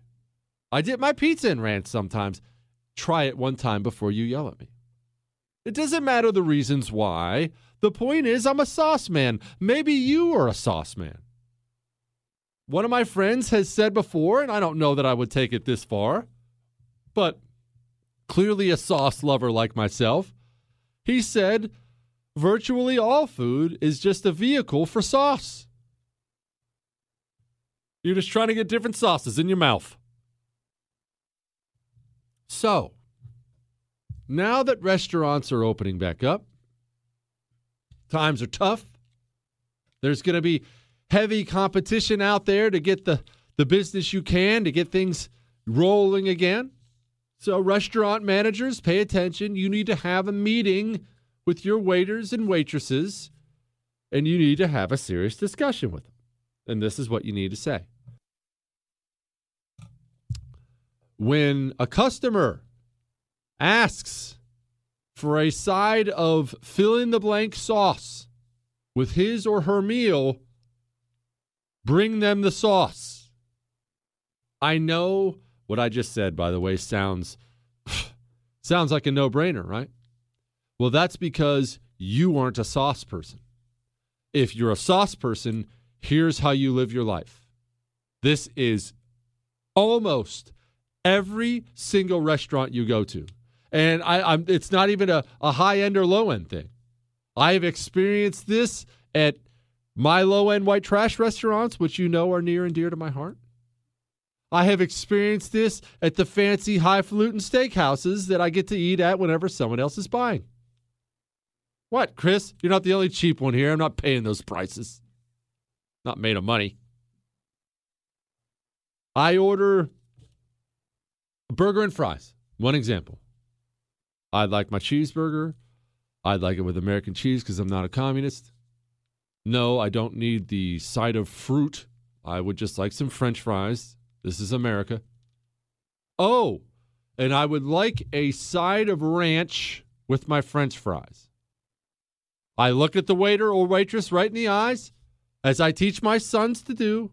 Speaker 2: I dip my pizza in ranch sometimes. Try it one time before you yell at me. It doesn't matter the reasons why. The point is, I'm a sauce man. Maybe you are a sauce man. One of my friends has said before, and I don't know that I would take it this far, but clearly a sauce lover like myself, he said virtually all food is just a vehicle for sauce. You're just trying to get different sauces in your mouth. So, now that restaurants are opening back up, times are tough. There's going to be heavy competition out there to get the, the business you can, to get things rolling again. So, restaurant managers, pay attention. You need to have a meeting with your waiters and waitresses, and you need to have a serious discussion with them. And this is what you need to say. When a customer asks for a side of fill in the blank sauce with his or her meal, bring them the sauce. I know what I just said, by the way, sounds (sighs) sounds like a no-brainer, right? Well, that's because you aren't a sauce person. If you're a sauce person, here's how you live your life. This is almost every single restaurant you go to. And I, am it's not even a, a high end or low end thing. I have experienced this at my low end white trash restaurants, which you know are near and dear to my heart. I have experienced this at the fancy highfalutin steakhouses that I get to eat at whenever someone else is buying. What, Chris? You're not the only cheap one here. I'm not paying those prices. Not made of money. I order a burger and fries. One example. I'd like my cheeseburger. I'd like it with American cheese because I'm not a communist. No, I don't need the side of fruit. I would just like some french fries. This is America. Oh, and I would like a side of ranch with my french fries. I look at the waiter or waitress right in the eyes, as I teach my sons to do.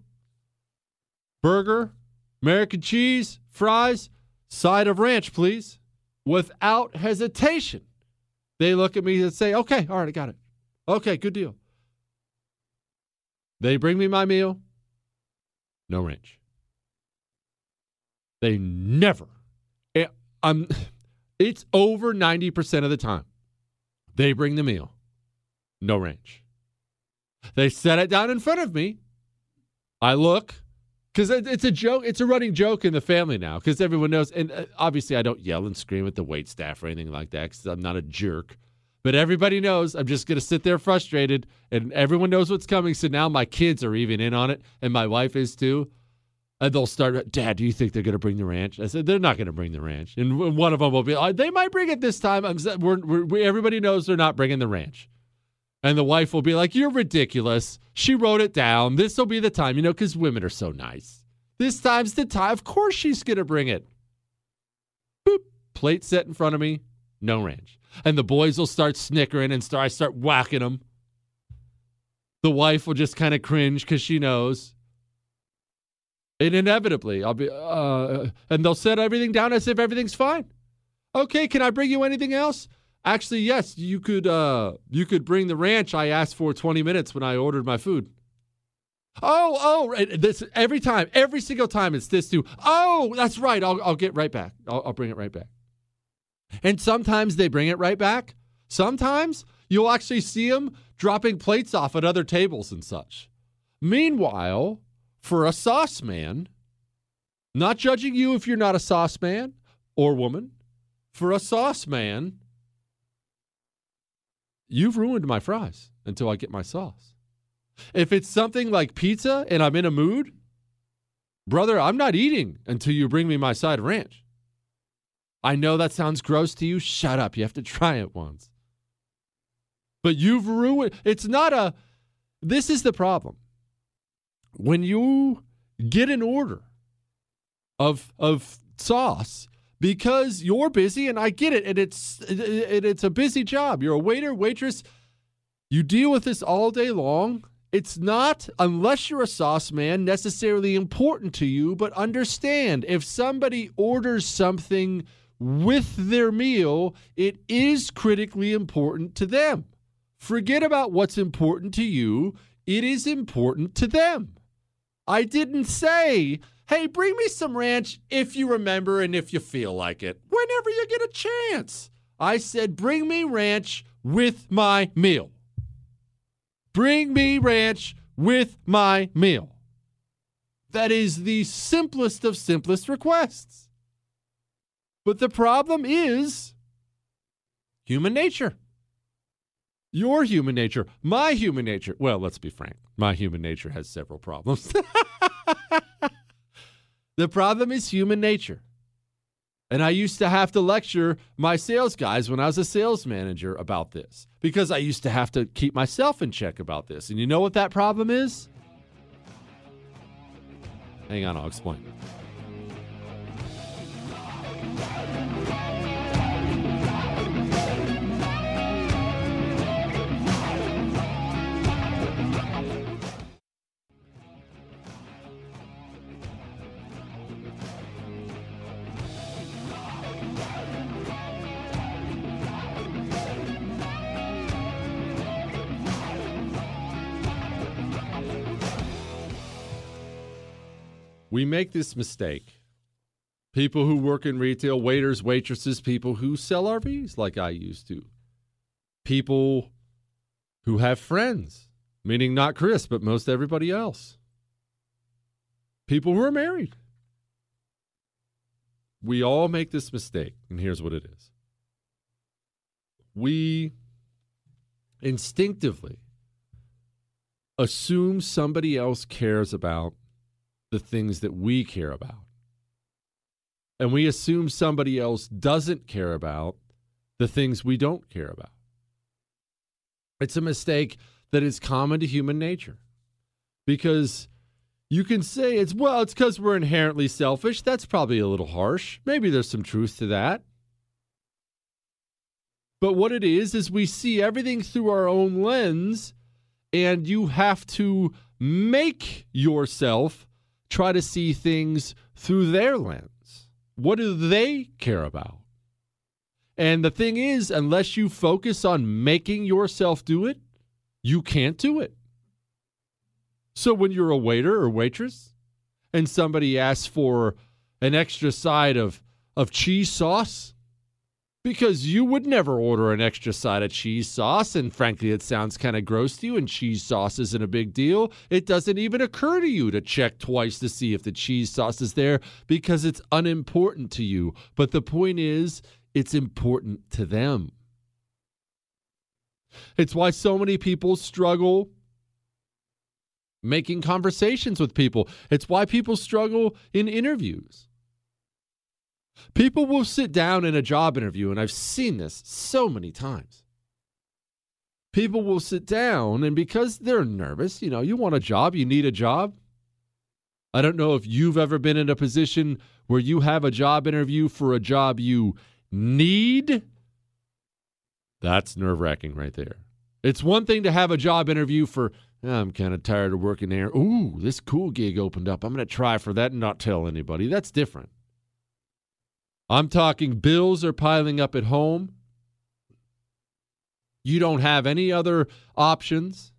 Speaker 2: Burger, American cheese, fries, side of ranch, please. Without hesitation. They look at me and say, okay, all right, I got it. Okay, good deal. They bring me my meal, no ranch. They never, eh, I'm, (laughs) it's over 90% of the time. They bring the meal, no ranch. They set it down in front of me. I look, because it's a joke. It's a running joke in the family now because everyone knows. And uh, obviously, I don't yell and scream at the wait staff or anything like that because I'm not a jerk. But everybody knows I'm just going to sit there frustrated, and everyone knows what's coming. So now my kids are even in on it, and my wife is too. And they'll start, Dad, do you think they're going to bring the ranch? I said, they're not going to bring the ranch. And one of them will be, oh, they might bring it this time. I'm, we're, we're, we, everybody knows they're not bringing the ranch. And the wife will be like, You're ridiculous. She wrote it down. This will be the time, you know, because women are so nice. This time's the time. Of course she's going to bring it. Boop. Plate set in front of me. No ranch. And the boys will start snickering and start, I start whacking them. The wife will just kind of cringe because she knows. And inevitably, I'll be, uh, and they'll set everything down as if everything's fine. Okay, can I bring you anything else? Actually, yes, you could uh you could bring the ranch I asked for 20 minutes when I ordered my food. Oh, oh, this every time, every single time it's this too. Oh, that's right. I'll I'll get right back. I'll, I'll bring it right back. And sometimes they bring it right back. Sometimes you'll actually see them dropping plates off at other tables and such. Meanwhile, for a sauce man, not judging you if you're not a sauce man or woman, for a sauce man, You've ruined my fries until I get my sauce. If it's something like pizza and I'm in a mood, brother, I'm not eating until you bring me my side ranch. I know that sounds gross to you. Shut up. You have to (laughs) try it once. But you've ruined it's not a this is the problem. When you get an order of of sauce because you're busy and I get it and it's it, it's a busy job. You're a waiter, waitress. You deal with this all day long. It's not unless you're a sauce man necessarily important to you, but understand if somebody orders something with their meal, it is critically important to them. Forget about what's important to you. It is important to them. I didn't say Hey, bring me some ranch if you remember and if you feel like it, whenever you get a chance. I said, bring me ranch with my meal. Bring me ranch with my meal. That is the simplest of simplest requests. But the problem is human nature. Your human nature, my human nature. Well, let's be frank. My human nature has several problems. (laughs) The problem is human nature. And I used to have to lecture my sales guys when I was a sales manager about this because I used to have to keep myself in check about this. And you know what that problem is? Hang on, I'll explain. We make this mistake. People who work in retail, waiters, waitresses, people who sell RVs like I used to, people who have friends, meaning not Chris, but most everybody else, people who are married. We all make this mistake, and here's what it is we instinctively assume somebody else cares about the things that we care about. And we assume somebody else doesn't care about the things we don't care about. It's a mistake that is common to human nature because you can say it's, well, it's because we're inherently selfish. That's probably a little harsh. Maybe there's some truth to that. But what it is, is we see everything through our own lens, and you have to make yourself try to see things through their lens. What do they care about? And the thing is, unless you focus on making yourself do it, you can't do it. So when you're a waiter or waitress and somebody asks for an extra side of, of cheese sauce, because you would never order an extra side of cheese sauce. And frankly, it sounds kind of gross to you, and cheese sauce isn't a big deal. It doesn't even occur to you to check twice to see if the cheese sauce is there because it's unimportant to you. But the point is, it's important to them. It's why so many people struggle making conversations with people. It's why people struggle in interviews. People will sit down in a job interview, and I've seen this so many times. People will sit down, and because they're nervous, you know, you want a job, you need a job. I don't know if you've ever been in a position where you have a job interview for a job you need. That's nerve wracking right there. It's one thing to have a job interview for, oh, I'm kind of tired of working there. Ooh, this cool gig opened up. I'm going to try for that and not tell anybody. That's different. I'm talking bills are piling up at home. You don't have any other options.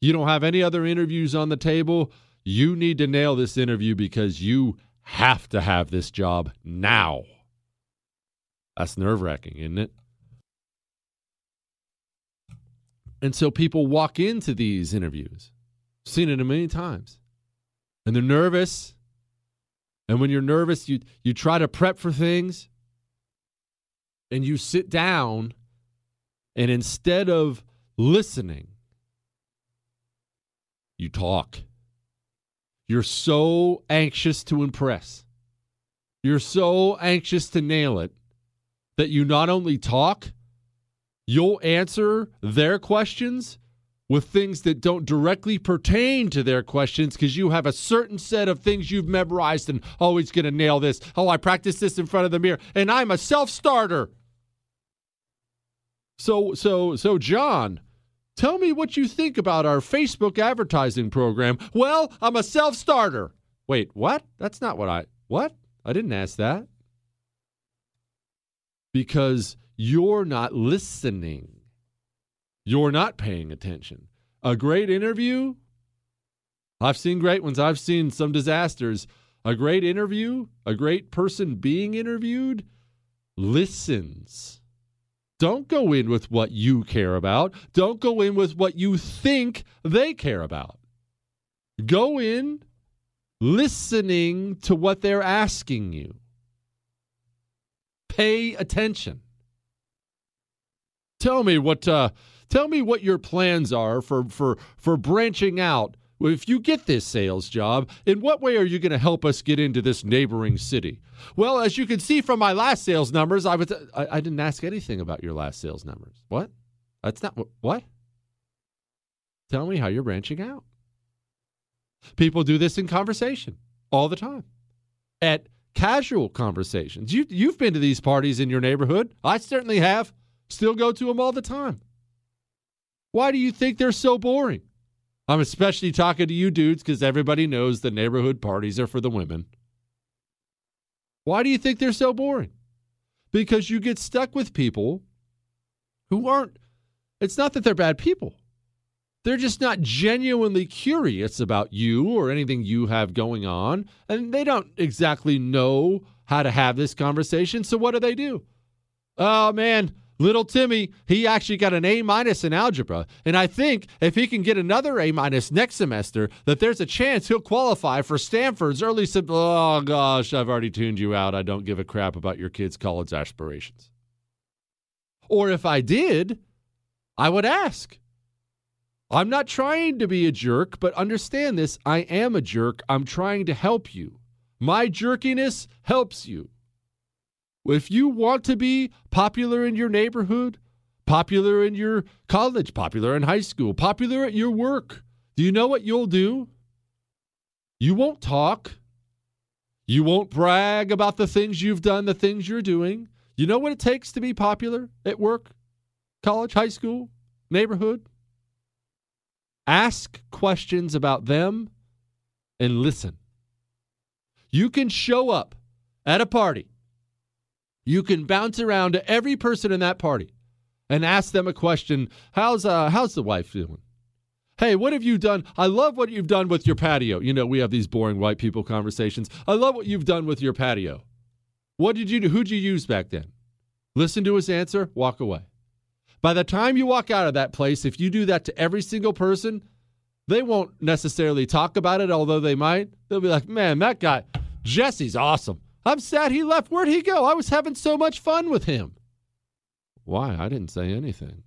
Speaker 2: You don't have any other interviews on the table. You need to nail this interview because you have to have this job now. That's nerve wracking, isn't it? And so people walk into these interviews, seen it a million times, and they're nervous and when you're nervous, you, you try to prep for things and you sit down, and instead of listening, you talk. You're so anxious to impress. You're so anxious to nail it that you not only talk, you'll answer their questions with things that don't directly pertain to their questions because you have a certain set of things you've memorized and oh, always going to nail this. Oh, I practiced this in front of the mirror and I'm a self-starter. So so so John, tell me what you think about our Facebook advertising program. Well, I'm a self-starter. Wait, what? That's not what I What? I didn't ask that. Because you're not listening. You're not paying attention. A great interview, I've seen great ones, I've seen some disasters. A great interview, a great person being interviewed, listens. Don't go in with what you care about. Don't go in with what you think they care about. Go in listening to what they're asking you. Pay attention. Tell me what uh, tell me what your plans are for for for branching out. If you get this sales job, in what way are you going to help us get into this neighboring city? Well, as you can see from my last sales numbers, I was I, I didn't ask anything about your last sales numbers. What? That's not what? Tell me how you're branching out. People do this in conversation all the time. At casual conversations. You you've been to these parties in your neighborhood. I certainly have. Still go to them all the time. Why do you think they're so boring? I'm especially talking to you dudes because everybody knows the neighborhood parties are for the women. Why do you think they're so boring? Because you get stuck with people who aren't, it's not that they're bad people. They're just not genuinely curious about you or anything you have going on. And they don't exactly know how to have this conversation. So what do they do? Oh, man, little Timmy, he actually got an A minus in algebra. And I think if he can get another A minus next semester, that there's a chance he'll qualify for Stanford's early. Oh, gosh, I've already tuned you out. I don't give a crap about your kids' college aspirations. Or if I did, I would ask. I'm not trying to be a jerk, but understand this I am a jerk. I'm trying to help you. My jerkiness helps you. If you want to be popular in your neighborhood, popular in your college, popular in high school, popular at your work, do you know what you'll do? You won't talk. You won't brag about the things you've done, the things you're doing. You know what it takes to be popular at work, college, high school, neighborhood? Ask questions about them and listen. You can show up at a party. You can bounce around to every person in that party and ask them a question. How's uh how's the wife doing? Hey, what have you done? I love what you've done with your patio. You know, we have these boring white people conversations. I love what you've done with your patio. What did you do? Who'd you use back then? Listen to his answer, walk away. By the time you walk out of that place, if you do that to every single person, they won't necessarily talk about it, although they might. They'll be like, man, that guy, Jesse's awesome. I'm sad he left. Where'd he go? I was having so much fun with him. Why? I didn't say anything.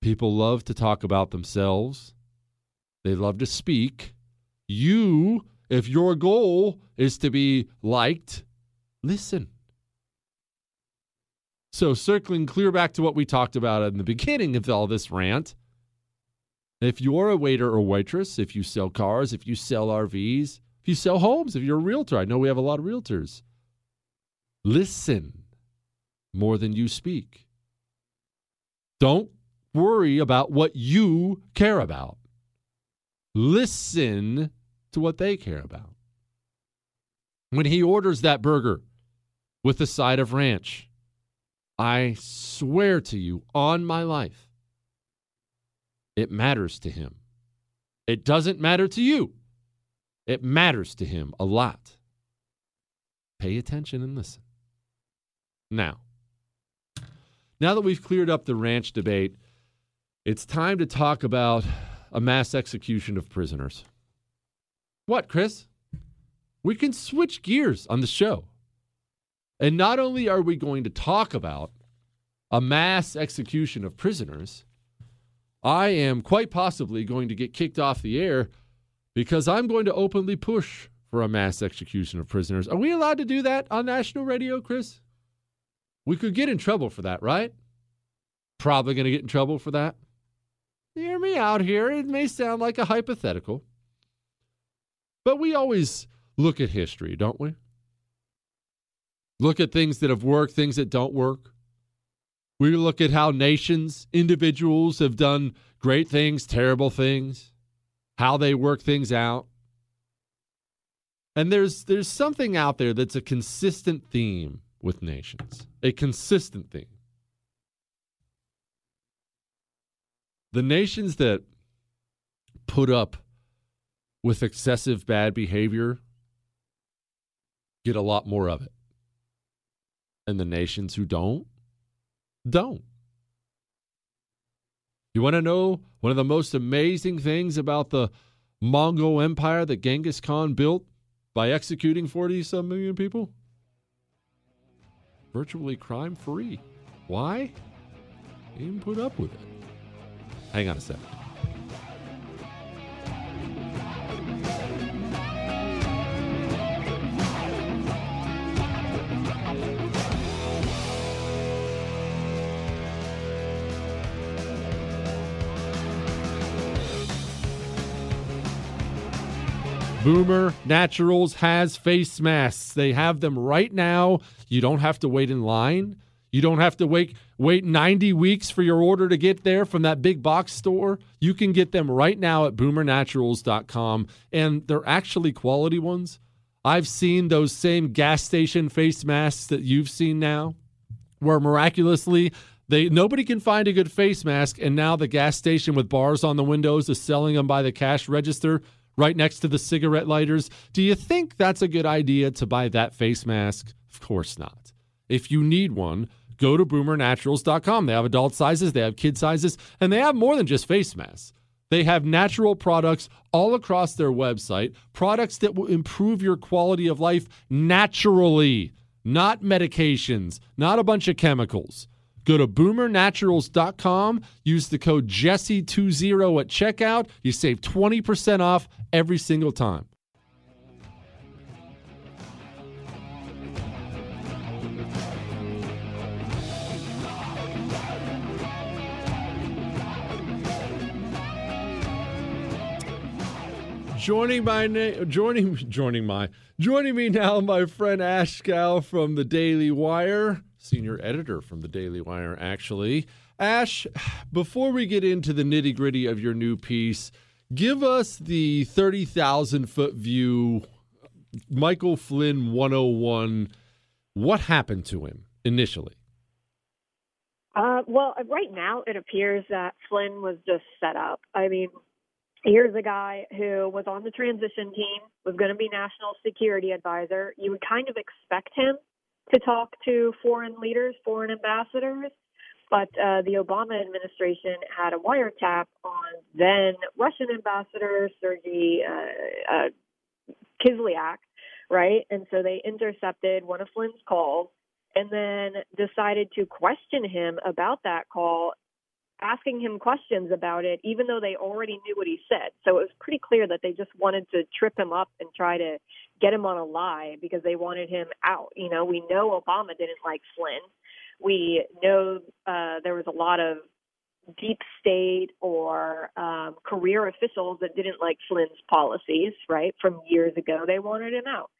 Speaker 2: People love to talk about themselves, they love to speak. You, if your goal is to be liked, listen. So, circling clear back to what we talked about in the beginning of all this rant, if you're a waiter or waitress, if you sell cars, if you sell RVs, if you sell homes, if you're a realtor, I know we have a lot of realtors. Listen more than you speak. Don't worry about what you care about. Listen to what they care about. When he orders that burger with a side of ranch, I swear to you on my life, it matters to him. It doesn't matter to you. It matters to him a lot. Pay attention and listen. Now, now that we've cleared up the ranch debate, it's time to talk about a mass execution of prisoners. What, Chris? We can switch gears on the show. And not only are we going to talk about a mass execution of prisoners, I am quite possibly going to get kicked off the air because I'm going to openly push for a mass execution of prisoners. Are we allowed to do that on national radio, Chris? We could get in trouble for that, right? Probably going to get in trouble for that. hear me out here. It may sound like a hypothetical, but we always look at history, don't we? Look at things that have worked, things that don't work. We look at how nations, individuals have done great things, terrible things, how they work things out. And there's there's something out there that's a consistent theme with nations. A consistent theme. The nations that put up with excessive bad behavior get a lot more of it. And the nations who don't don't. You want to know one of the most amazing things about the Mongol Empire that Genghis Khan built by executing 40 some million people? Virtually crime free. Why? He didn't put up with it. Hang on a second. Boomer Naturals has face masks. They have them right now. You don't have to wait in line. You don't have to wait wait 90 weeks for your order to get there from that big box store. You can get them right now at boomernaturals.com and they're actually quality ones. I've seen those same gas station face masks that you've seen now where miraculously they nobody can find a good face mask and now the gas station with bars on the windows is selling them by the cash register right next to the cigarette lighters. Do you think that's a good idea to buy that face mask? Of course not. If you need one, go to boomernaturals.com. They have adult sizes, they have kid sizes, and they have more than just face masks. They have natural products all across their website, products that will improve your quality of life naturally, not medications, not a bunch of chemicals. Go to boomernaturals.com, use the code Jesse20 at checkout. You save 20% off every single time. Joining my joining (laughs) joining my joining me now, my friend Ashe Schow from the Daily Wire, senior editor from the Daily Wire, actually. Ash, before we get into the nitty gritty of your new piece, give us the thirty thousand foot view. Michael Flynn 101. What happened to him initially?
Speaker 5: Uh, well, right now it appears that Flynn was just set up. I mean, here's a guy who was on the transition team, was going to be national security advisor. You would kind of expect him to talk to foreign leaders, foreign ambassadors, but uh, the Obama administration had a wiretap on then Russian ambassador Sergei uh, uh, Kislyak, right? And so they intercepted one of Flynn's calls and then decided to question him about that call asking him questions about it, even though they already knew what he said. So it was pretty clear that they just wanted to trip him up and try to get him on a lie because they wanted him out. You know, we know Obama didn't like Flynn. We know uh, there was a lot of deep state or um, career officials that didn't like Flynn's policies, right, from years ago. They wanted him out.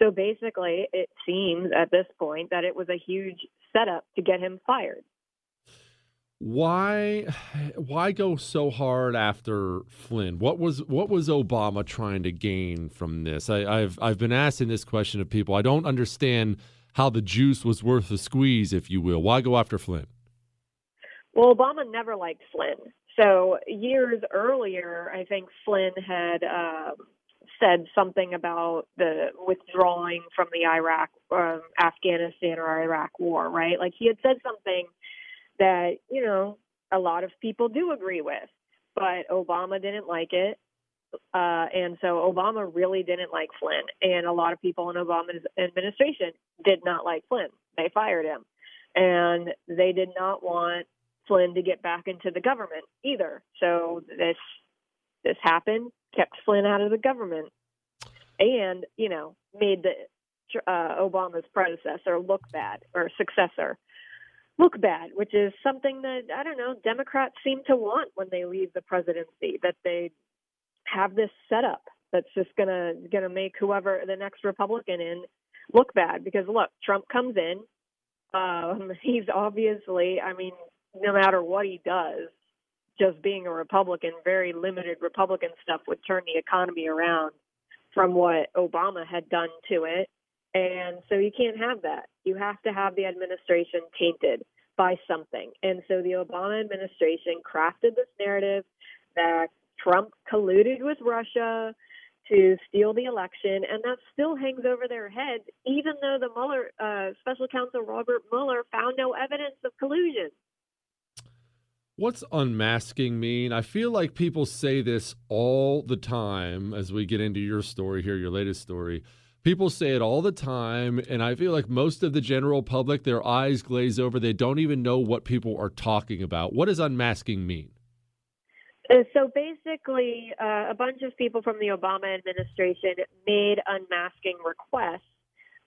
Speaker 5: So basically, it seems at this point that it was a huge setup to get him fired
Speaker 2: why (sighs) why go so hard after Flynn? What was what was Obama trying to gain from this? I, have I've been asking this question of people. I don't understand how the juice was worth the squeeze, if you will. Why go after Flynn?
Speaker 5: Well, Obama never liked Flynn. So years earlier, I think Flynn had um, said something about the withdrawing from the Iraq, um, Afghanistan or Iraq war, right? Like he had said something that, you know, a lot of people do agree with. But Obama didn't like it. Uh, and so Obama really didn't like Flynn. And a lot of people in Obama's administration did not like Flynn. They fired him. And they did not want Flynn to get back into the government either. So this this happened, kept Flynn out of the government, and you know made the uh, Obama's predecessor look bad or successor look bad, which is something that I don't know Democrats seem to want when they leave the presidency. That they have this setup that's just gonna gonna make whoever the next Republican in look bad. Because look, Trump comes in, um, (laughs) he's obviously, I mean, no matter what he does, just being a Republican, very limited Republican stuff would turn the economy around from what Obama had done to it. And so you can't have that. You have to have the administration tainted by something. And so the Obama administration crafted this narrative that Trump colluded with Russia to steal the election, and that still hangs over their heads, even though the Mueller uh, special counsel Robert Mueller found no evidence of collusion.
Speaker 2: What's unmasking mean? I feel like people say this all the time as we get into your story here, your latest story. People say it all the time, and I feel like most of the general public, their eyes glaze over. They don't even know what people are talking about. What does unmasking mean?
Speaker 5: Uh, so basically, uh, a bunch of people from the Obama administration made unmasking requests.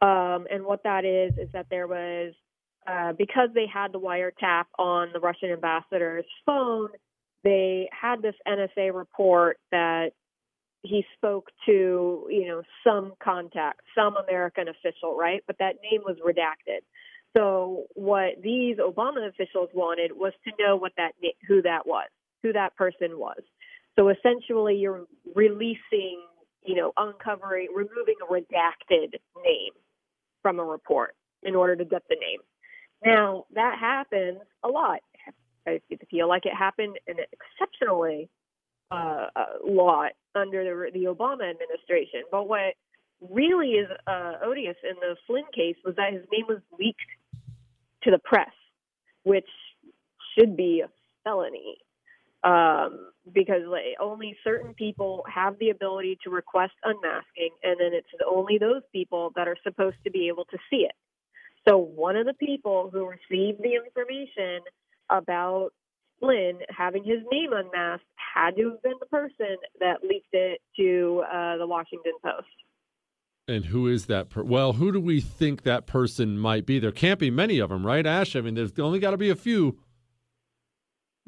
Speaker 5: Um, and what that is, is that there was, uh, because they had the wiretap on the Russian ambassador's phone, they had this NSA report that he spoke to, you know, some contact, some American official, right? But that name was redacted. So what these Obama officials wanted was to know what that who that was who that person was. So essentially, you're releasing, you know, uncovering, removing a redacted name from a report in order to get the name. Now, that happens a lot. I feel like it happened an exceptionally uh, a lot under the, the Obama administration. But what really is uh, odious in the Flynn case was that his name was leaked to the press, which should be a felony um, because like, only certain people have the ability to request unmasking, and then it's only those people that are supposed to be able to see it. So one of the people who received the information about Flynn having his name unmasked had to have been the person that leaked it to uh, the Washington Post.
Speaker 2: And who is that? Per- well, who do we think that person might be? There can't be many of them, right, Ash? I mean, there's only got to be a few.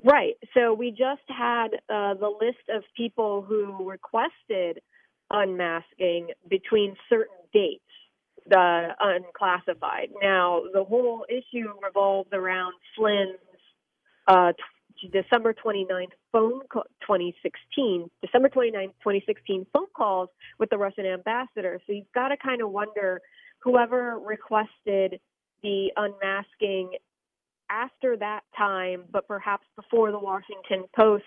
Speaker 5: Right. So we just had uh, the list of people who requested unmasking between certain dates, the unclassified. Now, the whole issue revolves around Flynn's uh, December 29th phone call, 2016, December 29th, 2016 phone calls with the Russian ambassador. So you've got to kind of wonder whoever requested the unmasking after that time, but perhaps before the Washington Post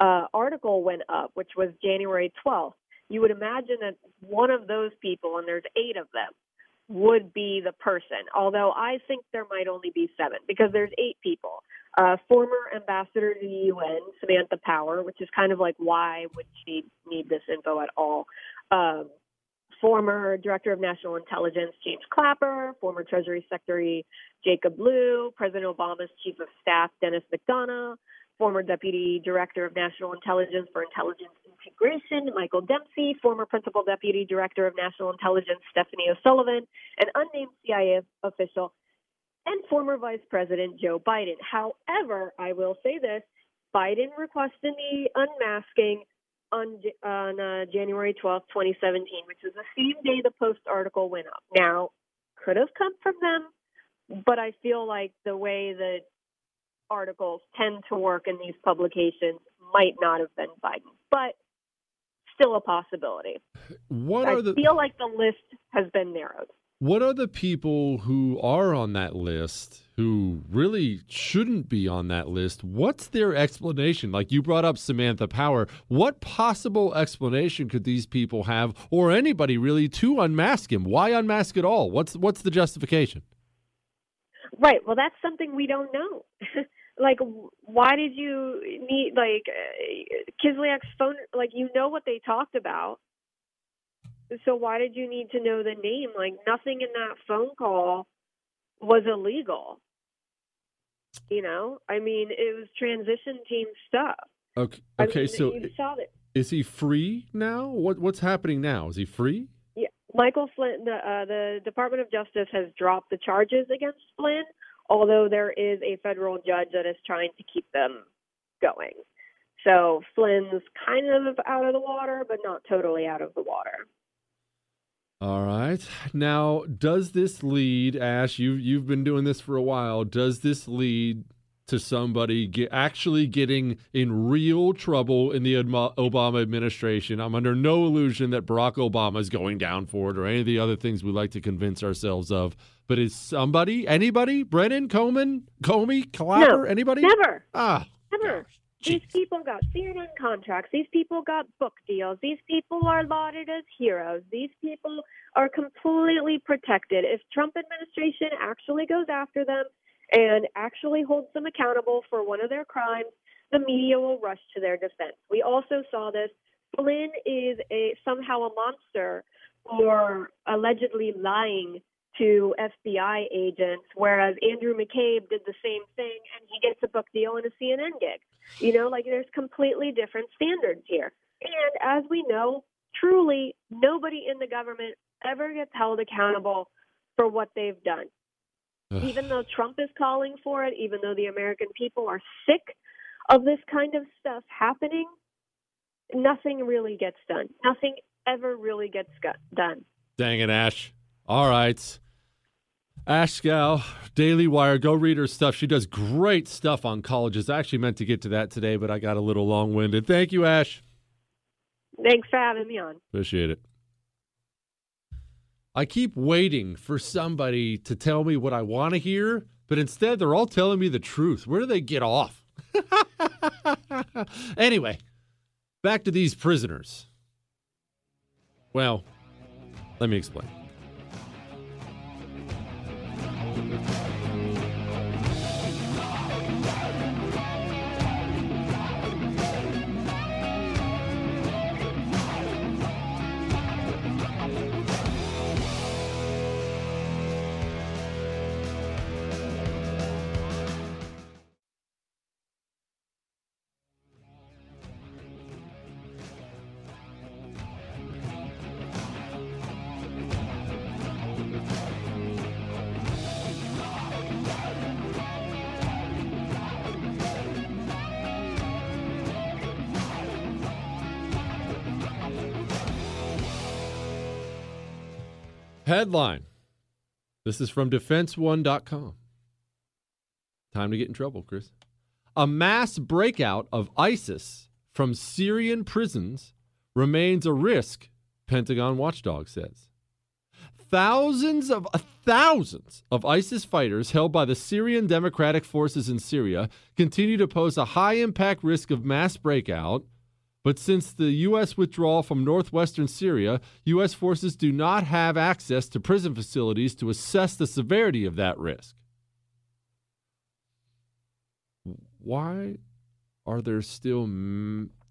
Speaker 5: uh, article went up, which was January 12th, you would imagine that one of those people, and there's eight of them, would be the person. Although I think there might only be seven because there's eight people. Uh, former ambassador to the UN, Samantha Power, which is kind of like why would she need this info at all? Um, former Director of National Intelligence James Clapper, former Treasury Secretary Jacob Lew, President Obama's Chief of Staff Denis McDonough, former Deputy Director of National Intelligence for Intelligence Integration Michael Dempsey, former Principal Deputy Director of National Intelligence Stephanie O'Sullivan, an unnamed CIA official, and former Vice President Joe Biden. However, I will say this Biden requested the unmasking on on uh, January 12th, 2017, which is the same day the Post article went up. Now, could have come from them, but I feel like the way that articles tend to work in these publications might not have been Biden, but still a possibility.
Speaker 2: What
Speaker 5: I
Speaker 2: are the
Speaker 5: feel like the list has been narrowed.
Speaker 2: What are the people who are on that list who really shouldn't be on that list? What's their explanation? Like you brought up Samantha Power. What possible explanation could these people have, or anybody really, to unmask him? Why unmask at all? What's what's the justification?
Speaker 5: Right. Well, that's something we don't know. (laughs) like, why did you need like Kislyak's phone? Like, you know what they talked about so why did you need to know the name? Like nothing in that phone call was illegal. You know, I mean, it was transition team stuff.
Speaker 2: Okay. Okay.
Speaker 5: I mean,
Speaker 2: so
Speaker 5: you saw it.
Speaker 2: is he free now? What What's happening now? Is he free?
Speaker 5: Yeah, Michael Flynn. The uh, the Department of Justice has dropped the charges against Flynn. although there is a federal judge that is trying to keep them going. So Flynn's kind of out of the water, but not totally out of the water.
Speaker 2: All right. Now, does this lead, Ash? You you've been doing this for a while. Does this lead to somebody get, actually getting in real trouble in the Obama administration? I'm under no illusion that Barack Obama is going down for it or any of the other things we like to convince ourselves of. But is somebody, anybody, Brennan, Comey, Clapper,
Speaker 5: no,
Speaker 2: anybody?
Speaker 5: Never.
Speaker 2: Ah,
Speaker 5: never. These people got CNN contracts. These people got book deals. These people are lauded as heroes. These people are completely protected. If Trump administration actually goes after them and actually holds them accountable for one of their crimes, the media will rush to their defense. We also saw this. Flynn is a somehow a monster for allegedly lying to FBI agents, whereas Andrew McCabe did the same thing and he gets a book deal and a CNN gig. You know, like there's completely different standards here. And as we know, truly nobody in the government ever gets held accountable for what they've done. Ugh. Even though Trump is calling for it, even though the American people are sick of this kind of stuff happening, nothing really gets done. Nothing ever really gets done.
Speaker 2: Dang it, Ash. All right. Ash Daily Wire. Go read her stuff. She does great stuff on colleges. I actually meant to get to that today, but I got a little long winded. Thank you, Ash.
Speaker 5: Thanks for having me on.
Speaker 2: Appreciate it. I keep waiting for somebody to tell me what I want to hear, but instead they're all telling me the truth. Where do they get off? (laughs) anyway, back to these prisoners. Well, let me explain. Headline This is from defenseone.com. Time to get in trouble, Chris. A mass breakout of ISIS from Syrian prisons remains a risk, Pentagon watchdog says. Thousands of thousands of ISIS fighters held by the Syrian Democratic Forces in Syria continue to pose a high impact risk of mass breakout but since the U.S. withdrawal from northwestern Syria, U.S. forces do not have access to prison facilities to assess the severity of that risk. Why are there still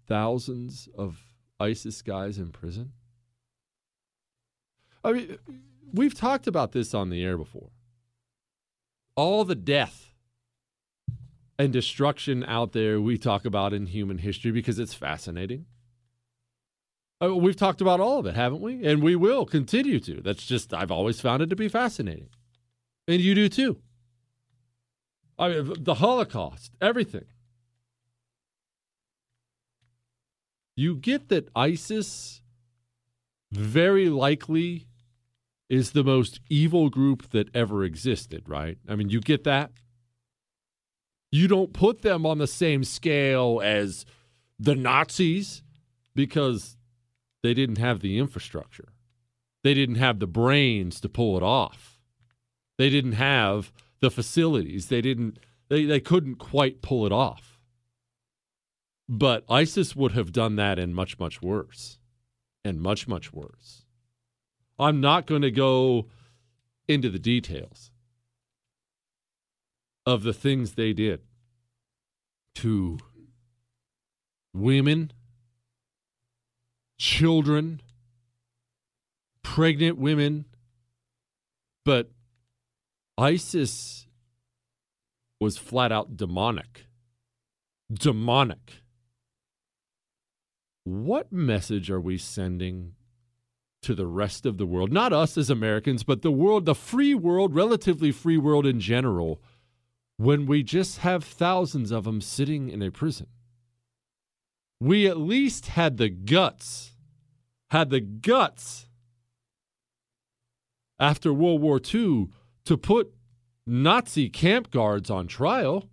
Speaker 2: thousands of ISIS guys in prison? I mean, we've talked about this on the air before. All the death and destruction out there we talk about in human history because it's fascinating. Uh, we've talked about all of it, haven't we? And we will continue to. That's just, I've always found it to be fascinating. And you do too. I mean, the Holocaust, everything. You get that ISIS very likely is the most evil group that ever existed, right? I mean, you get that? You don't put them on the same scale as the Nazis because they didn't have the infrastructure. They didn't have the brains to pull it off. They didn't have the facilities. They didn't they, they couldn't quite pull it off. But ISIS would have done that and much, much worse. And much, much worse. I'm not going to go into the details of the things they did to women, children, pregnant women. But ISIS was flat out demonic. Demonic. What message are we sending to the rest of the world? Not us as Americans, but the world, the free world, relatively free world in general when we just have thousands of them sitting in a prison. We at least had the guts, had the guts after World War II to put Nazi camp guards on trial.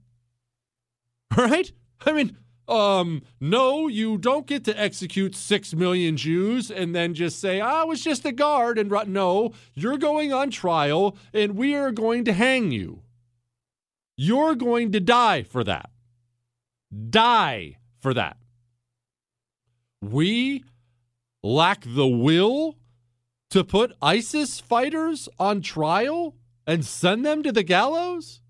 Speaker 2: Right? I mean, um, no, you don't get to execute six million Jews and then just say, I was just a guard. And no, you're going on trial and we are going to hang you. You're going to die for that. Die for that. We lack the will to put ISIS fighters on trial and send them to the gallows?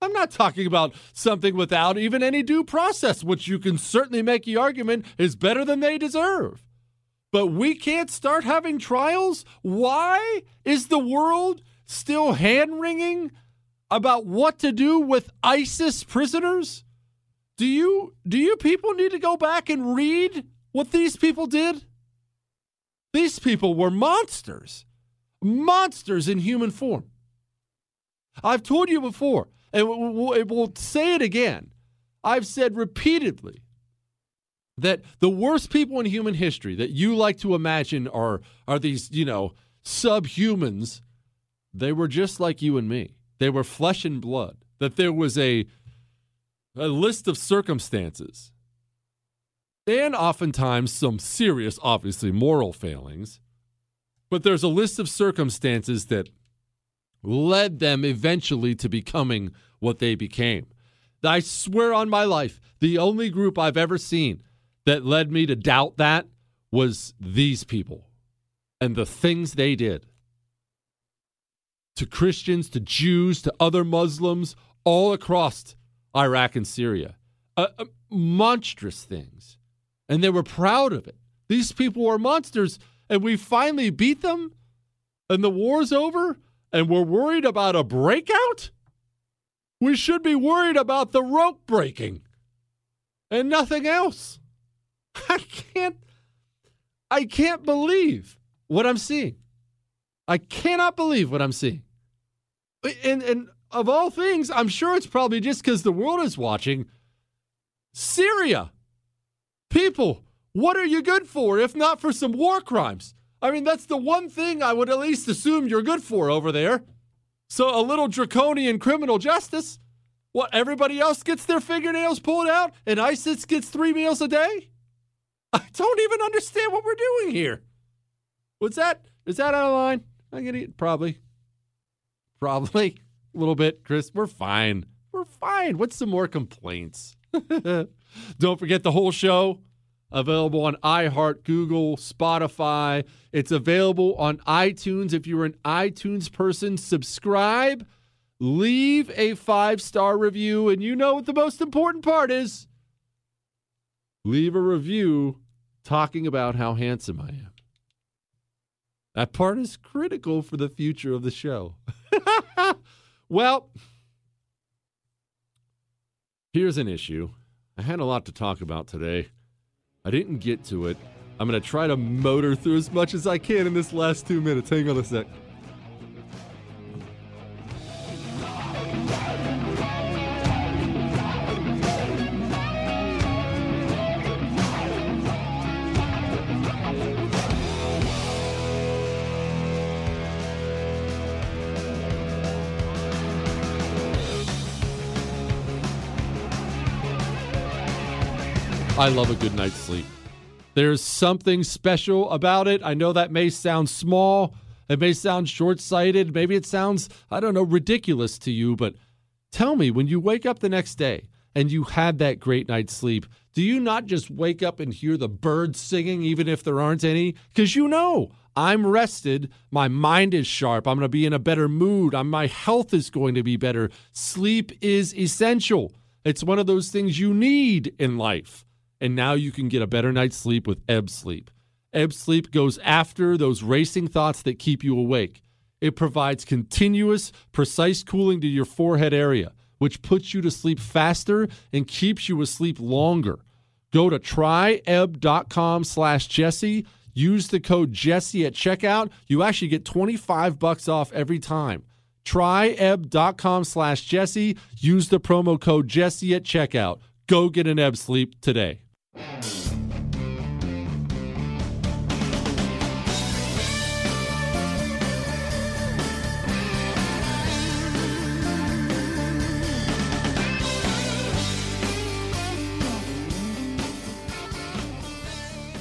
Speaker 2: I'm not talking about something without even any due process, which you can certainly make the argument is better than they deserve. But we can't start having trials? Why is the world still hand wringing about what to do with ISIS prisoners? Do you do you people need to go back and read what these people did? These people were monsters. Monsters in human form. I've told you before, and we'll say it again. I've said repeatedly that the worst people in human history that you like to imagine are are these, you know, subhumans. They were just like you and me. They were flesh and blood. That there was a a list of circumstances and oftentimes some serious, obviously, moral failings. But there's a list of circumstances that led them eventually to becoming what they became. I swear on my life, the only group I've ever seen that led me to doubt that was these people and the things they did to Christians, to Jews, to other Muslims, all across Iraq and Syria. Uh, uh, monstrous things. And they were proud of it. These people were monsters, and we finally beat them, and the war's over, and we're worried about a breakout? We should be worried about the rope breaking and nothing else. (laughs) I can't I can't believe what I'm seeing. I cannot believe what I'm seeing. And and of all things, I'm sure it's probably just because the world is watching. Syria. People, what are you good for if not for some war crimes? I mean, that's the one thing I would at least assume you're good for over there. So a little draconian criminal justice. What, everybody else gets their fingernails pulled out and ISIS gets three meals a day? I don't even understand what we're doing here. What's that? Is that out of line? I get it. Probably. (laughs) Probably. A little bit, Chris. We're fine. We're fine. What's some more complaints? (laughs) don't forget the whole show available on iHeart, Google, Spotify. It's available on iTunes. If you're an iTunes person, subscribe, leave a five star review, and you know what the most important part is leave a review talking about how handsome I am. That part is critical for the future of the show. (laughs) well, here's an issue. I had a lot to talk about today. I didn't get to it. I'm going to try to motor through as much as I can in this last two minutes. Hang on a sec. I love a good night's sleep. There's something special about it. I know that may sound small, it may sound short sighted, maybe it sounds, I don't know, ridiculous to you, but tell me when you wake up the next day and you had that great night's sleep, do you not just wake up and hear the birds singing, even if there aren't any? Because you know, I'm rested. My mind is sharp. I'm going to be in a better mood. I'm, my health is going to be better. Sleep is essential. It's one of those things you need in life and now you can get a better night's sleep with Ebb Sleep. Ebb Sleep goes after those racing thoughts that keep you awake. It provides continuous, precise cooling to your forehead area, which puts you to sleep faster and keeps you asleep longer. Go to tryebb.com slash Jesse. Use the code Jesse at checkout. You actually get 25 bucks off every time. Tryebb.com slash Jesse. Use the promo code Jesse at checkout. Go get an Ebb sleep today.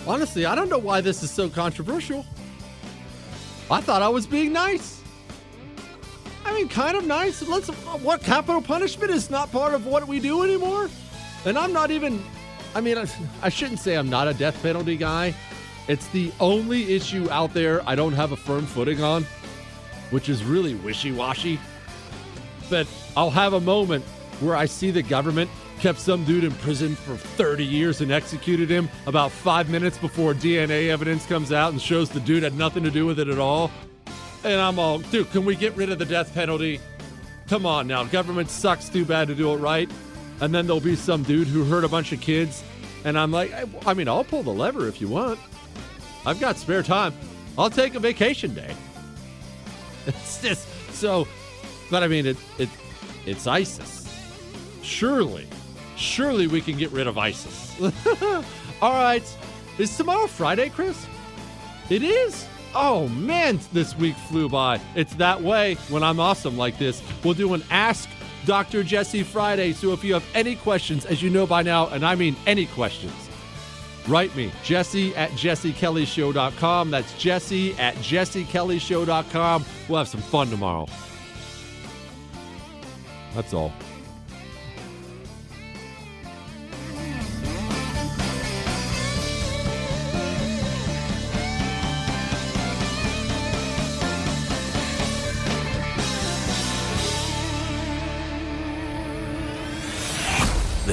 Speaker 2: Honestly, I don't know why this is so controversial. I thought I was being nice. I mean, kind of nice. Let's. What capital punishment is not part of what we do anymore? And I'm not even. I mean, I, I shouldn't say I'm not a death penalty guy. It's the only issue out there I don't have a firm footing on, which is really wishy washy. But I'll have a moment where I see the government kept some dude in prison for 30 years and executed him about five minutes before DNA evidence comes out and shows the dude had nothing to do with it at all. And I'm all, dude, can we get rid of the death penalty? Come on now. Government sucks too bad to do it right. And then there'll be some dude who hurt a bunch of kids. And I'm like, I, I mean, I'll pull the lever if you want. I've got spare time. I'll take a vacation day. (laughs) It's just so, but I mean, it, it, it's ISIS. Surely, surely we can get rid of ISIS. (laughs) All right. Is tomorrow Friday, Chris? It is. Oh man, this week flew by. It's that way when I'm awesome like this. We'll do an Ask Dr. Jesse Friday. So if you have any questions, as you know by now, and I mean any questions, write me, jesse at jessekellyshow.com. That's jesse at jessekellyshow.com. We'll have some fun tomorrow. That's all.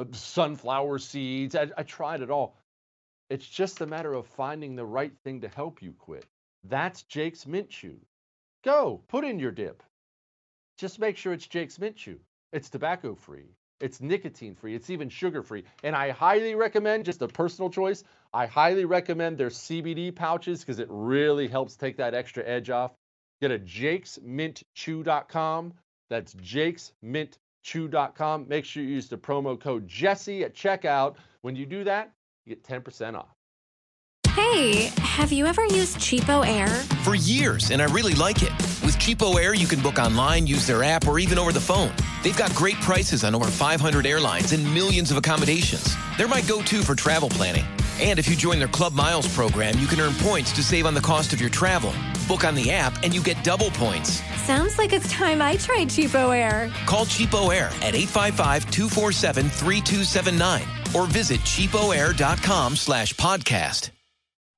Speaker 6: Uh, sunflower seeds. I, I tried it all. It's just a matter of finding the right thing to help you quit. That's Jake's Mint Chew. Go, put in your dip. Just make sure it's Jake's Mint Chew. It's tobacco free, it's nicotine free, it's even sugar free. And I highly recommend, just a personal choice, I highly recommend their CBD pouches because it really helps take that extra edge off. Get a jakesmintchew.com. That's jakesmintchew.com. Make sure you use the promo code Jesse at checkout. When you do that, you get 10% off.
Speaker 7: Hey, have you ever used CheapOair?
Speaker 8: For years, and I really like it. With CheapOair, you can book online, use their app, or even over the phone. They've got great prices on over 500 airlines and millions of accommodations. They're my go to for travel planning. And if you join their Club Miles program, you can earn points to save on the cost of your travel. Book on the app, and you get double points.
Speaker 7: Sounds like it's time I tried CheapOair.
Speaker 8: Call CheapOair at 855-247-3279 or visit cheapoair.com slash podcast.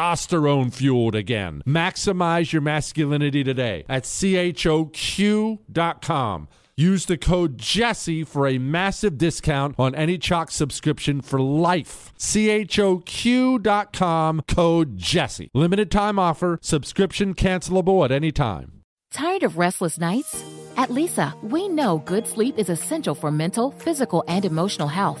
Speaker 2: testosterone fueled again. Maximize your masculinity today at choq.com. Use the code Jesse for a massive discount on any Choq subscription for life. choq.com code Jesse. Limited time offer. Subscription cancelable at any time.
Speaker 9: Tired of restless nights? At Leesa, we know good sleep is essential for mental, physical, and emotional health.